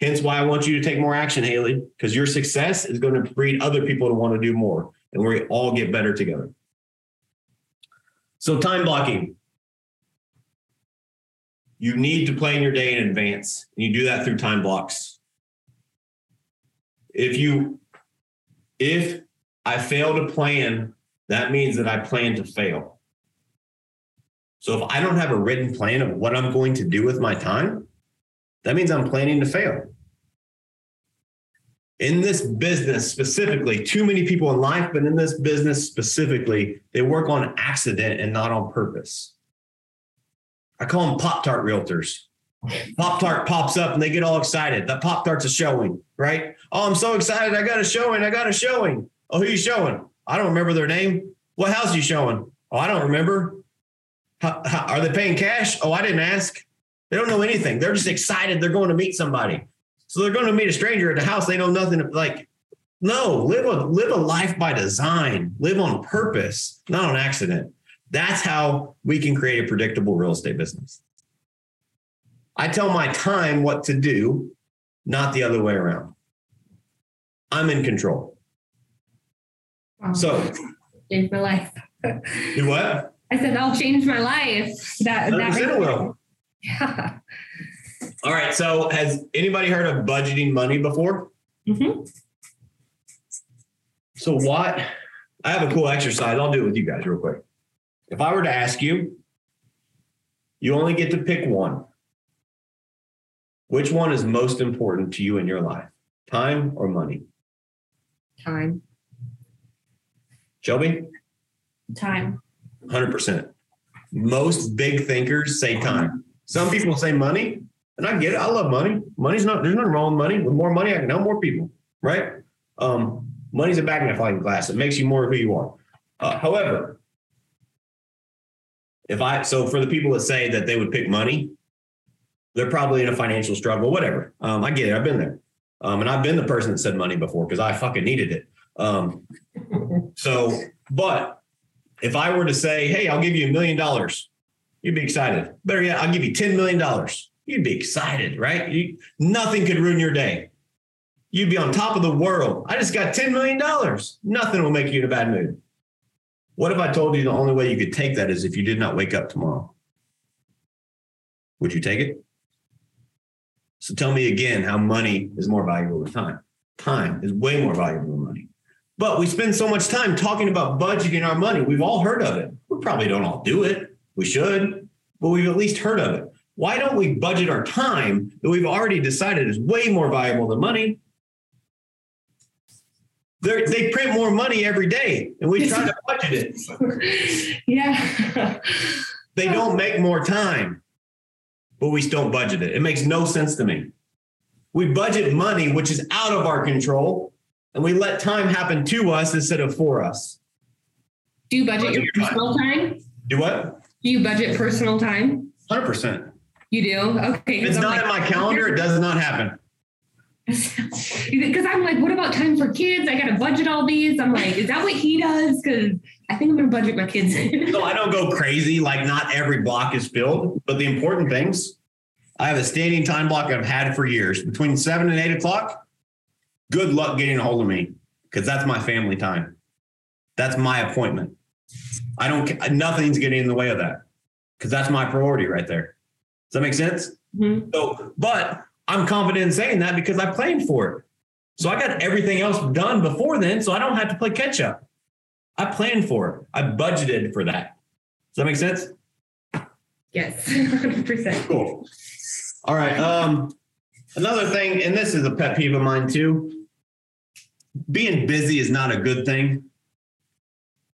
Hence why I want you to take more action, Haley, because your success is going to breed other people to want to do more and we all get better together. So, time blocking. You need to plan your day in advance. And you do that through time blocks. If you if I fail to plan, that means that I plan to fail. So if I don't have a written plan of what I'm going to do with my time, that means I'm planning to fail. In this business specifically, too many people in life, but in this business specifically, they work on accident and not on purpose. I call them Pop Tart realtors. Pop Tart pops up and they get all excited. The Pop Tart's a showing, right? Oh, I'm so excited. I got a showing. I got a showing. Oh, who you showing? I don't remember their name. What house you showing? Oh, I don't remember. How, how, are they paying cash? Oh, I didn't ask. They don't know anything. They're just excited. They're going to meet somebody. So they're going to meet a stranger at the house. They know nothing. Like, no, live a live a life by design. Live on purpose, not on accident. That's how we can create a predictable real estate business. I tell my time what to do, not the other way around. I'm in control. Wow. So, change my life. do what? I said I'll change my life. That, that 100% it will. Yeah. All right. So, has anybody heard of budgeting money before? Mm-hmm. So, what? I have a cool exercise. I'll do it with you guys real quick. If I were to ask you, you only get to pick one. Which one is most important to you in your life? Time or money? Time. Shelby? Time. 100%. Most big thinkers say time. Some people say money, and I get it. I love money. Money's not, there's nothing wrong with money. With more money, I can help more people, right? Um, money's a magnifying glass. It makes you more who you are. Uh, however, if I, so for the people that say that they would pick money, they're probably in a financial struggle, whatever. Um, I get it. I've been there. Um, and I've been the person that said money before because I fucking needed it. Um, so, but if I were to say, hey, I'll give you a million dollars, you'd be excited. Better yet, I'll give you $10 million. You'd be excited, right? You, nothing could ruin your day. You'd be on top of the world. I just got $10 million. Nothing will make you in a bad mood. What if I told you the only way you could take that is if you did not wake up tomorrow? Would you take it? So tell me again how money is more valuable than time. Time is way more valuable than money. But we spend so much time talking about budgeting our money. We've all heard of it. We probably don't all do it. We should, but we've at least heard of it. Why don't we budget our time that we've already decided is way more valuable than money? They're, they print more money every day, and we try to budget it. yeah. They don't make more time, but we still budget it. It makes no sense to me. We budget money, which is out of our control, and we let time happen to us instead of for us. Do you budget your Budget your personal time? Do what? Do you budget personal time? 100%. You do? Okay. If it's not in my calendar, it does not happen. Because I'm like, what about time for kids? I got to budget all these. I'm like, is that what he does? Because I think I'm going to budget my kids. So I don't go crazy, like not every block is filled, but the important things, I have a standing time block I've had for years between seven and eight o'clock. Good luck getting a hold of me because that's my family time. That's my appointment. I don't, nothing's getting in the way of that because that's my priority right there. Does that make sense? Mhm. So, but I'm confident in saying that because I planned for it. So I got everything else done before then, so I don't have to play catch up. I planned for it. I budgeted for that. Does that make sense? Yes, 100%. Cool. All right. Um, another thing, and this is a pet peeve of mine too. Being busy is not a good thing.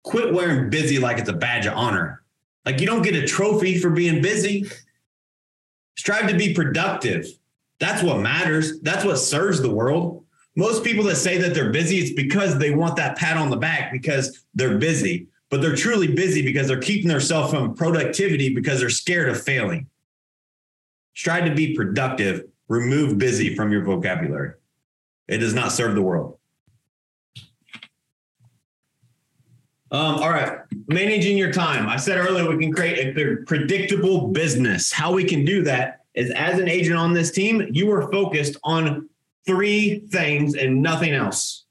Quit wearing busy like it's a badge of honor. Like you don't get a trophy for being busy. Strive to be productive. That's what matters. That's what serves the world. Most people that say that they're busy, it's because they want that pat on the back because they're busy, but they're truly busy because they're keeping themselves from productivity because they're scared of failing. Strive to be productive. Remove busy from your vocabulary. It does not serve the world. Um, all right, managing your time. I said earlier we can create a predictable business. How we can do that is as an agent on this team, you are focused on three things and nothing else.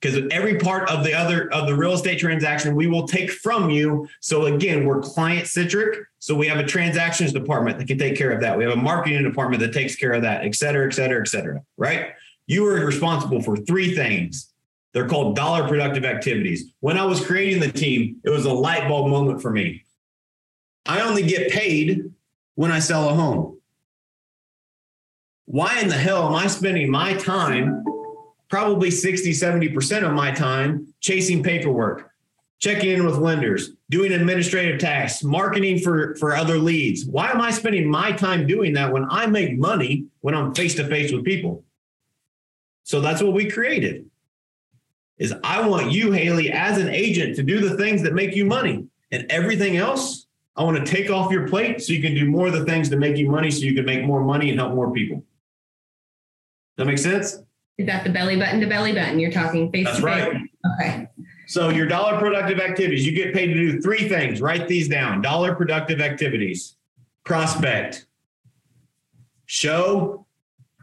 Because every part of the other of the real estate transaction we will take from you. So again, we're client centric. So we have a transactions department that can take care of that. We have a marketing department that takes care of that, et cetera, et cetera, et cetera. Right? You are responsible for three things. They're called dollar productive activities. When I was creating the team, it was a light bulb moment for me. I only get paid when I sell a home. Why in the hell am I spending my time, probably 60, 70% of my time, chasing paperwork, checking in with lenders, doing administrative tasks, marketing for, for other leads? Why am I spending my time doing that when I make money when I'm face to face with people? So that's what we created is I want you, Haley, as an agent to do the things that make you money. And everything else, I want to take off your plate so you can do more of the things to make you money so you can make more money and help more people. That make sense? Is that the belly button to belly button? You're talking face That's to face? right. Okay. So your dollar productive activities, you get paid to do three things. Write these down. Dollar productive activities. Prospect, show,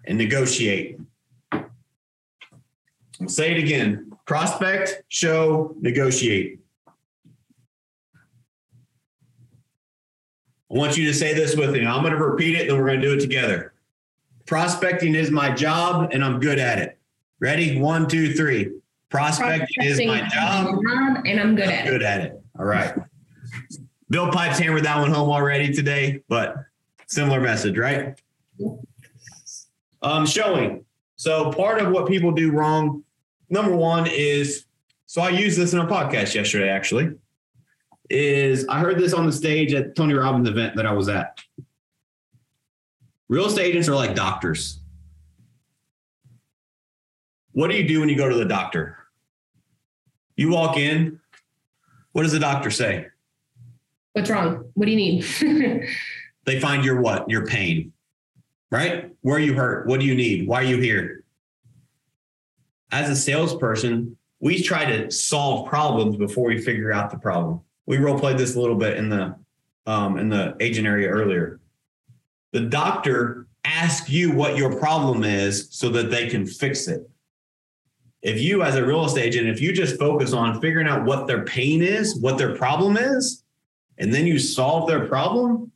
and negotiate. I'll say it again. Prospect, show, negotiate. I want you to say this with me. I'm going to repeat it, then we're going to do it together. Prospecting is my job, and I'm good at it. Ready? One, two, three. Prospecting, is my job, and I'm good I'm at it. good at it. All right. Bill Pipes hammered that one home already today, but similar message, right? Um, showing. So part of what people do wrong, number one is so I used this in our podcast yesterday, actually. Is I heard this on the stage at Tony Robbins event that I was at. Real estate agents are like doctors. What do you do when you go to the doctor? You walk in. What does the doctor say? What's wrong? What do you need? They find your what? Your pain, right? Where are you hurt? What do you need? Why are you here? As a salesperson, we try to solve problems before we figure out the problem. We role played this a little bit in the um, in the agent area earlier. The doctor asks you what your problem is so that they can fix it. If you, as a real estate agent, if you just focus on figuring out what their pain is, what their problem is, and then you solve their problem,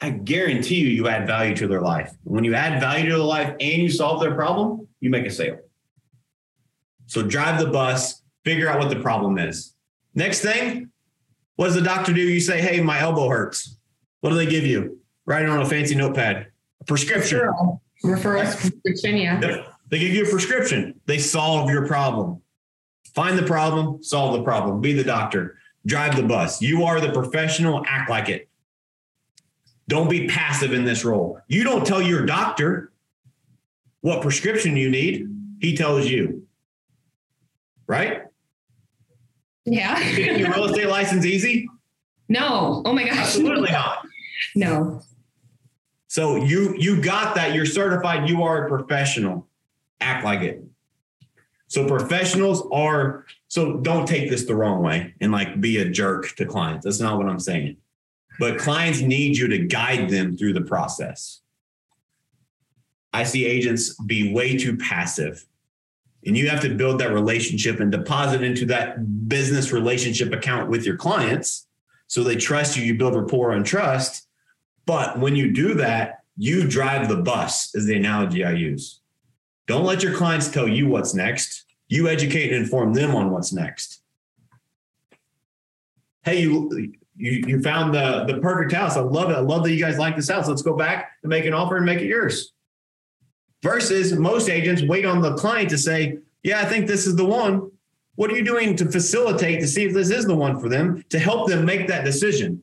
I guarantee you, you add value to their life. When you add value to their life and you solve their problem, you make a sale. So drive the bus, figure out what the problem is. Next thing, what does the doctor do? You say, hey, my elbow hurts. What do they give you? Write it on a fancy notepad. A prescription. Referral. Referral prescription, yeah. Yep. They give you a prescription. They solve your problem. Find the problem, solve the problem. Be the doctor. Drive the bus. You are the professional. Act like it. Don't be passive in this role. You don't tell your doctor what prescription you need. He tells you. Right? Yeah. Getting your real estate license easy? no. Oh my gosh. Absolutely not. No. So you you got that. You're certified. You are a professional. Act like it. So professionals are. So don't take this the wrong way and like be a jerk to clients. That's not what I'm saying. But clients need you to guide them through the process. I see agents be way too passive. And you have to build that relationship and deposit into that business relationship account with your clients so they trust you. You build rapport and trust. But when you do that, you drive the bus, is the analogy I use. Don't let your clients tell you what's next. You educate and inform them on what's next. Hey, you you you found the the perfect house. I love it. I love that you guys like this house. Let's go back and make an offer and make it yours. Versus most agents wait on the client to say, "Yeah, I think this is the one." What are you doing to facilitate to see if this is the one for them to help them make that decision?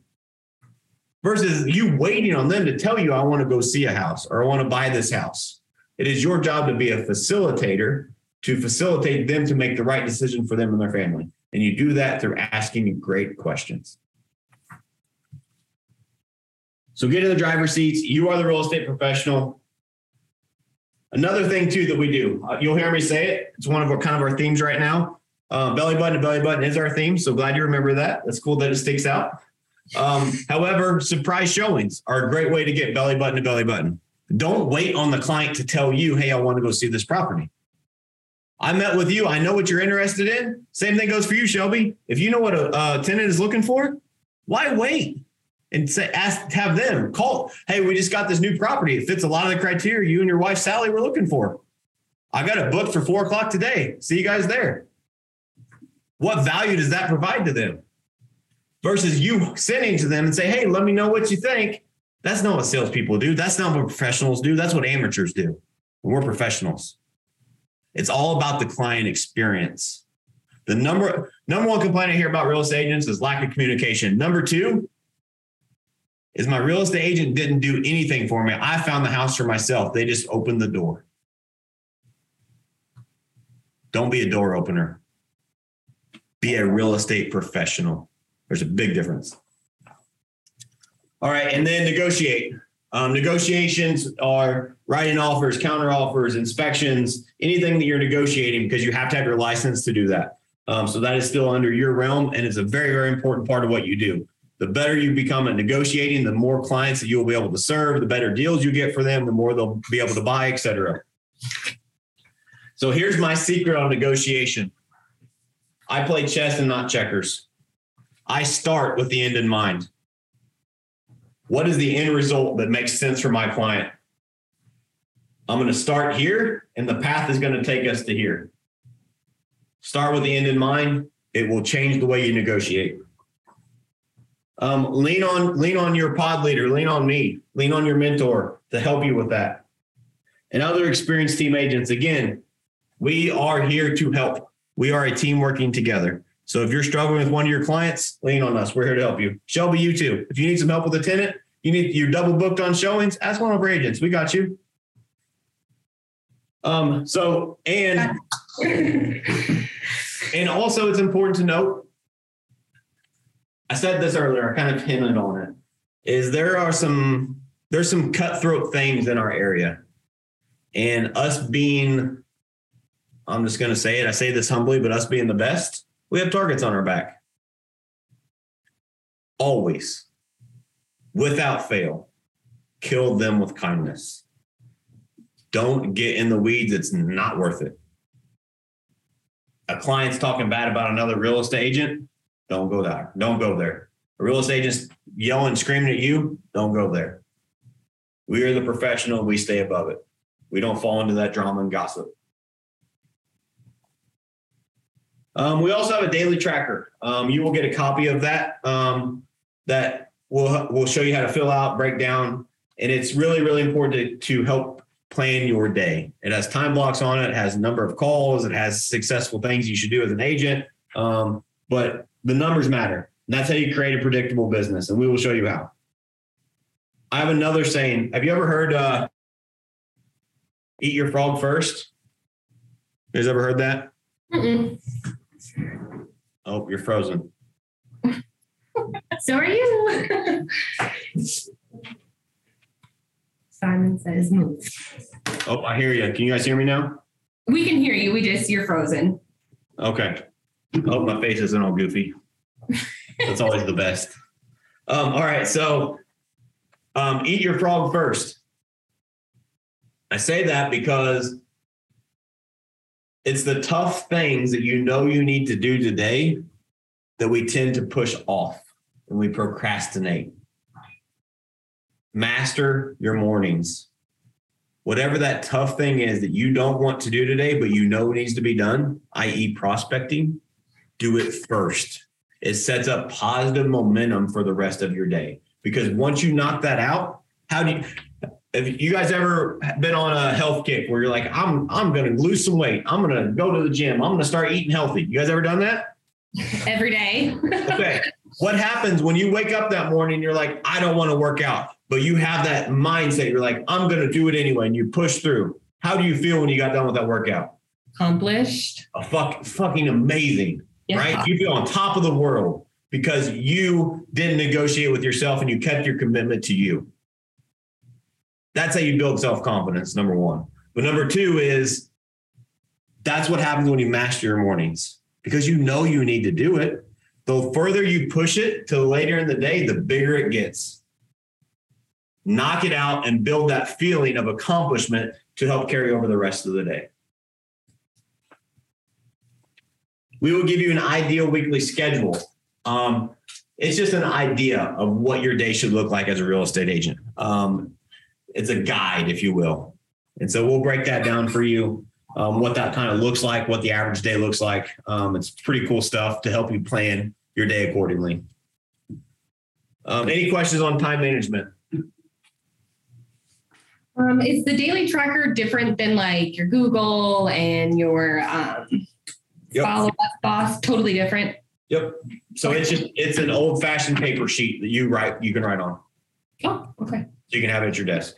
versus you waiting on them to tell you, I want to go see a house or I want to buy this house. It is your job to be a facilitator to facilitate them to make the right decision for them and their family. And you do that through asking great questions. So get in the driver's seats. You are the real estate professional. Another thing too that we do, uh, you'll hear me say it. It's one of our kind of our themes right now. Uh, belly button to belly button is our theme. So glad you remember that. That's cool that it sticks out. Um, however, surprise showings are a great way to get belly button to belly button. Don't wait on the client to tell you, hey, I want to go see this property. I met with you. I know what you're interested in. Same thing goes for you, Shelby. If you know what a, a tenant is looking for, why wait? And say, ask, have them call. Hey, we just got this new property. It fits a lot of the criteria you and your wife Sally were looking for. I got it booked for four o'clock today. See you guys there. What value does that provide to them? versus you sending to them and say, hey, let me know what you think. That's not what salespeople do. That's not what professionals do. That's what amateurs do. We're professionals. It's all about the client experience. The number number one complaint I hear about real estate agents is lack of communication. Number two is my real estate agent didn't do anything for me. I found the house for myself. They just opened the door. Don't be a door opener. Be a real estate professional. There's a big difference. All right, and then negotiate. Um, negotiations are writing offers, counter offers, inspections, anything that you're negotiating because you have to have your license to do that. Um, so that is still under your realm, and it's a very, very important part of what you do. The better you become at negotiating, the more clients that you will be able to serve, the better deals you get for them, the more they'll be able to buy, et cetera. So here's my secret on negotiation. I play chess and not checkers. I start with the end in mind. What is the end result that makes sense for my client? I'm going to start here, and the path is going to take us to here. Start with the end in mind. It will change the way you negotiate. Um, lean on lean on your pod leader, lean on me, lean on your mentor to help you with that. And other experienced team agents, again, we are here to help. We are a team working together. So if you're struggling with one of your clients, lean on us. We're here to help you. Shelby, you too. If you need some help with a tenant, you need you're double booked on showings, ask one of our agents. We got you. Um, so and and also it's important to note, I said this earlier, I kind of hinted on it, is there are some there's some cutthroat things in our area. And us being, I'm just gonna say it, I say this humbly, but us being the best, we have targets on our back. Always, without fail, kill them with kindness. Don't get in the weeds. It's not worth it. A client's talking bad about another real estate agent. Don't go there. Don't go there. A real estate agent's yelling, screaming at you. Don't go there. We are the professional. We stay above it. We don't fall into that drama and gossip. Um, we also have a daily tracker. Um, you will get a copy of that. Um, that will will show you how to fill out, break down, and it's really really important to, to help plan your day. It has time blocks on it. It has a number of calls. It has successful things you should do as an agent. Um, but the numbers matter. And that's how you create a predictable business, and we will show you how. I have another saying. Have you ever heard uh, "Eat your frog first? You guys ever heard that? Mm-mm. Oh, you're frozen. So are you. Simon says move. Oh, I hear you. Can you guys hear me now? We can hear you. We just you're frozen. Okay. Oh, my face isn't all goofy. That's always the best. Um, all right. So um, eat your frog first. I say that because it's the tough things that you know you need to do today that we tend to push off and we procrastinate. Master your mornings. Whatever that tough thing is that you don't want to do today, but you know needs to be done, i.e., prospecting, do it first. It sets up positive momentum for the rest of your day. Because once you knock that out, how do you have you guys ever been on a health kick where you're like, I'm I'm gonna lose some weight. I'm gonna go to the gym. I'm gonna start eating healthy. You guys ever done that? Every day. Okay. what happens when you wake up that morning you're like, I don't want to work out, but you have that mindset, you're like, I'm gonna do it anyway, and you push through. How do you feel when you got done with that workout? Accomplished. A fuck fucking amazing Yeah. right? You feel on top of the world because you didn't negotiate with yourself and you kept your commitment to you. That's how you build self confidence, number one. But number two is that's what happens when you master your mornings because you know you need to do it. The further you push it to later in the day, the bigger it gets. Knock it out and build that feeling of accomplishment to help carry over the rest of the day. We will give you an ideal weekly schedule. Um, it's just an idea of what your day should look like as a real estate agent. Um, it's a guide, if you will. And so we'll break that down for you, um, what that kind of looks like, what the average day looks like. Um, it's pretty cool stuff to help you plan your day accordingly. Um, any questions on time management? Um, is the daily tracker different than like your Google and your um, Yep. follow up boss? Totally different. Yep. So it's just it's an old fashioned paper sheet that you write you can write on. Oh, okay. So you can have it at your desk.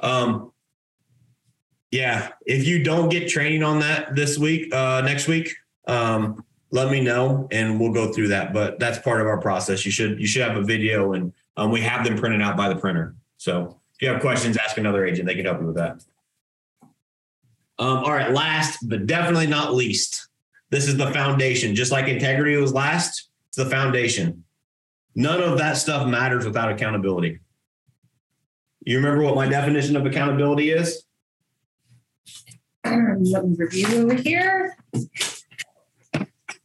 Um, yeah, if you don't get training on that this week, uh, next week, um, let me know and we'll go through that. But that's part of our process. You should you should have a video and um, we have them printed out by the printer. So if you have questions, ask another agent. They can help you with that. Um, all right, last but definitely not least, this is the foundation. Just like integrity was last, it's the foundation. None of that stuff matters without accountability. You remember what my definition of accountability is? Let me review over here.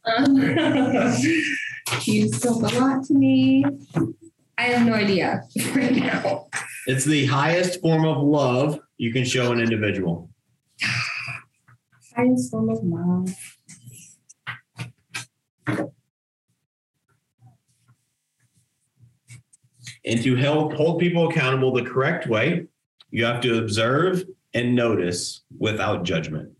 Um, you spoke a lot to me. I have no idea right now. It's the highest form of love you can show an individual. Highest form of. And to help hold people accountable the correct way, you have to observe and notice without judgment.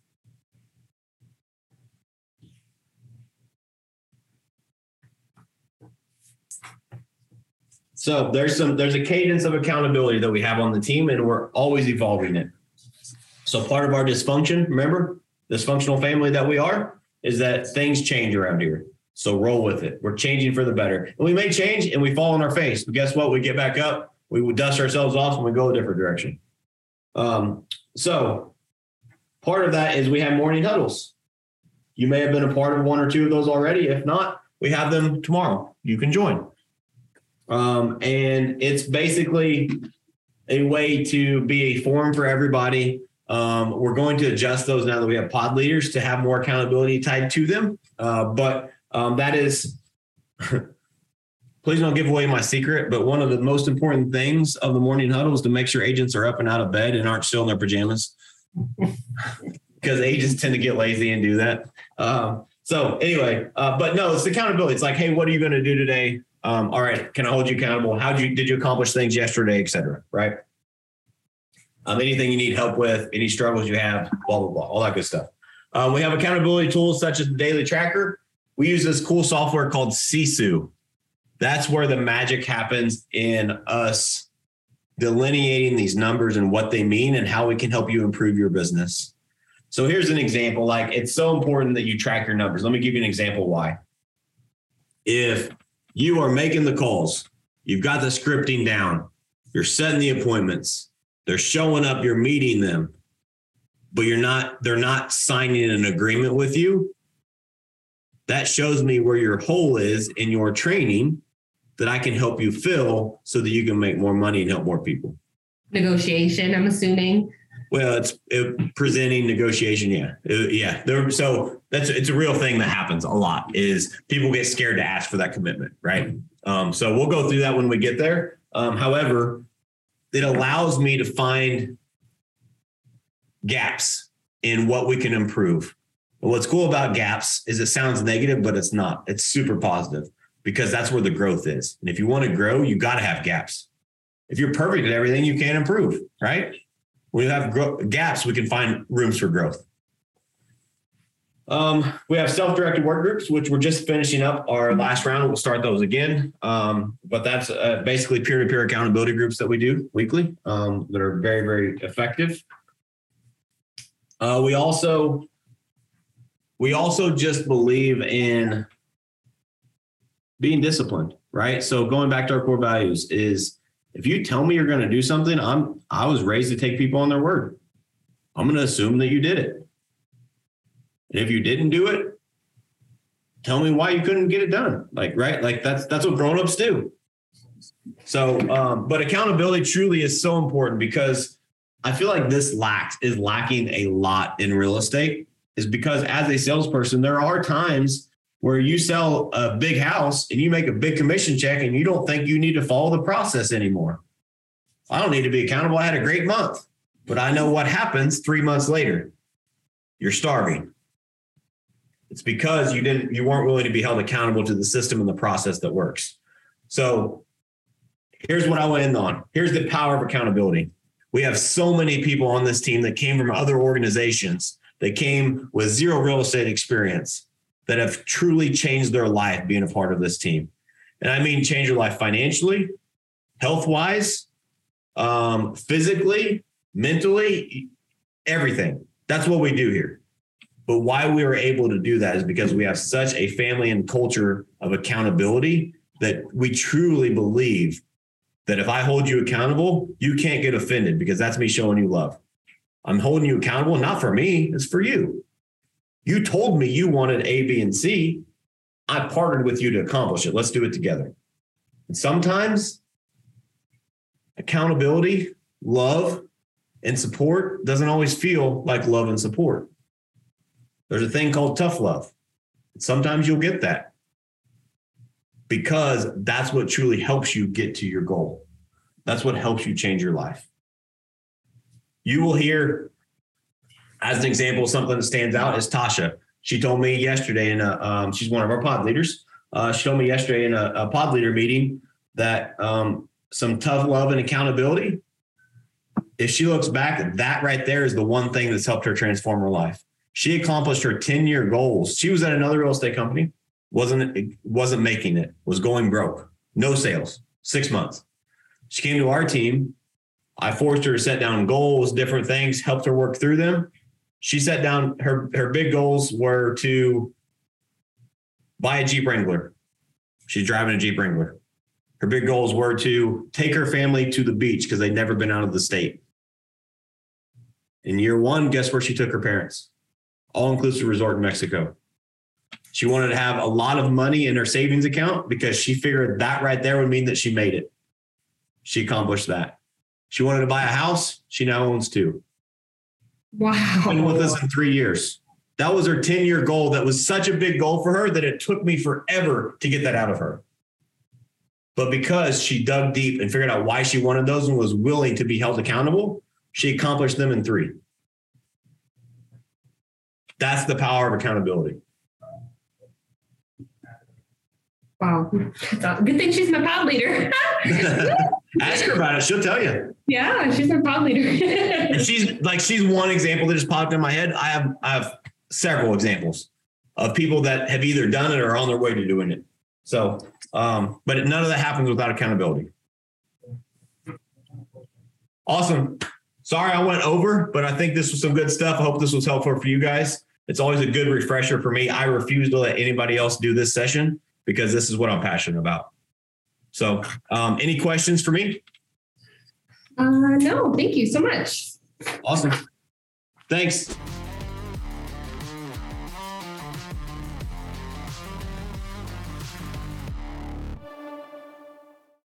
So there's some there's a cadence of accountability that we have on the team, and we're always evolving it. So part of our dysfunction, remember, dysfunctional family that we are, is that things change around here. So roll with it. We're changing for the better. And we may change and we fall on our face. But guess what? We get back up, we dust ourselves off and we go a different direction. Um, so part of that is we have morning huddles. You may have been a part of one or two of those already. If not, we have them tomorrow. You can join. Um, and it's basically a way to be a forum for everybody. Um, we're going to adjust those now that we have pod leaders to have more accountability tied to them. Uh, but um, that is, please don't give away my secret. But one of the most important things of the morning huddle is to make sure agents are up and out of bed and aren't still in their pajamas. because agents tend to get lazy and do that. Um, so anyway, uh, but no, it's accountability. It's like, hey, what are you going to do today? Um, all right, can I hold you accountable? How did you did you accomplish things yesterday, et cetera, right? Um, anything you need help with, any struggles you have, blah blah blah, all that good stuff. Um, we have accountability tools such as the Daily Tracker. We use this cool software called Sisu. That's where the magic happens in us delineating these numbers and what they mean and how we can help you improve your business. So here's an example. Like it's so important that you track your numbers. Let me give you an example why. If you are making the calls, you've got the scripting down, you're setting the appointments, they're showing up, you're meeting them, but you're not, they're not signing an agreement with you. That shows me where your hole is in your training that I can help you fill so that you can make more money and help more people. Negotiation, I'm assuming. Well, it's it, presenting negotiation. Yeah, It- yeah. There, so that's it's a real thing that happens a lot. Is people get scared to ask for that commitment, right? Um, so we'll go through that when we get there. Um, however, it allows me to find gaps in what we can improve. And what's cool about gaps is it sounds negative, but it's not. It's super positive because that's where the growth is. And if you want to grow, you got to have gaps. If you're perfect at everything, you can't improve, right? When you have gro- gaps, we can find rooms for growth. Um, we have self-directed work groups, which we're just finishing up our last round. We'll start those again. Um, but that's uh, basically peer-to-peer accountability groups that we do weekly um, that are very, very effective. Uh, we also we also just believe in being disciplined, right? So going back to our core values is if you tell me you're going to do something, I'm I was raised to take people on their word. I'm going to assume that you did it. If you didn't do it, tell me why you couldn't get it done. Like right, like that's that's what grown-ups do. So, um, but accountability truly is so important because I feel like this lacks is lacking a lot in real estate. Is because as a salesperson, there are times where you sell a big house and you make a big commission check and you don't think you need to follow the process anymore. I don't need to be accountable. I had a great month, but I know what happens three months later. You're starving. It's because you didn't, you weren't willing to be held accountable to the system and the process that works. So here's what I will end on. Here's the power of accountability. We have so many people on this team that came from other organizations. that came with zero real estate experience that have truly changed their life being a part of this team. And I mean, change your life financially, health wise, um, physically, mentally, everything. That's what we do here. But why we were able to do that is because we have such a family and culture of accountability that we truly believe that if I hold you accountable, you can't get offended because that's me showing you love. I'm holding you accountable, not for me, it's for you. You told me you wanted A, B, and C. I partnered with you to accomplish it. Let's do it together. And sometimes accountability, love, and support doesn't always feel like love and support. There's a thing called tough love. Sometimes you'll get that. because that's what truly helps you get to your goal. That's what helps you change your life. You will hear, as an example, something that stands out is Tasha. She told me yesterday in um, she's one of our pod leaders. Uh, she told me yesterday in a, a pod leader meeting that um, some tough love and accountability. If she looks back, that right there is the one thing that's helped her transform her life. She accomplished her 10 year goals. She was at another real estate company, wasn't wasn't making it, was going broke, no sales, six months. She came to our team. I forced her to set down goals, different things, helped her work through them. She set down her her big goals were to buy a Jeep Wrangler. She's driving a Jeep Wrangler. Her big goals were to take her family to the beach because they'd never been out of the state. In year one, guess where she took her parents? All inclusive resort in Mexico. She wanted to have a lot of money in her savings account because she figured that right there would mean that she made it. She accomplished that. She wanted to buy a house. She now owns two. Wow. Been with us in three years. That was her 10 year goal. That was such a big goal for her that it took me forever to get that out of her. But because she dug deep and figured out why she wanted those and was willing to be held accountable, she accomplished them in three. That's the power of accountability. Wow. Good thing she's my pod leader. Ask her about it. She'll tell you. yeah, she's my pod leader. She's like, she's one example that just popped in my head. I have, I have several examples of people that have either done it or are on their way to doing it. So, um, but none of that happens without accountability. Awesome. Sorry I went over, but I think this was some good stuff. I hope this was helpful for you guys. It's always a good refresher for me. I refuse to let anybody else do this session because this is what I'm passionate about. So, um, any questions for me? Uh, no, thank you so much. Awesome. Thanks.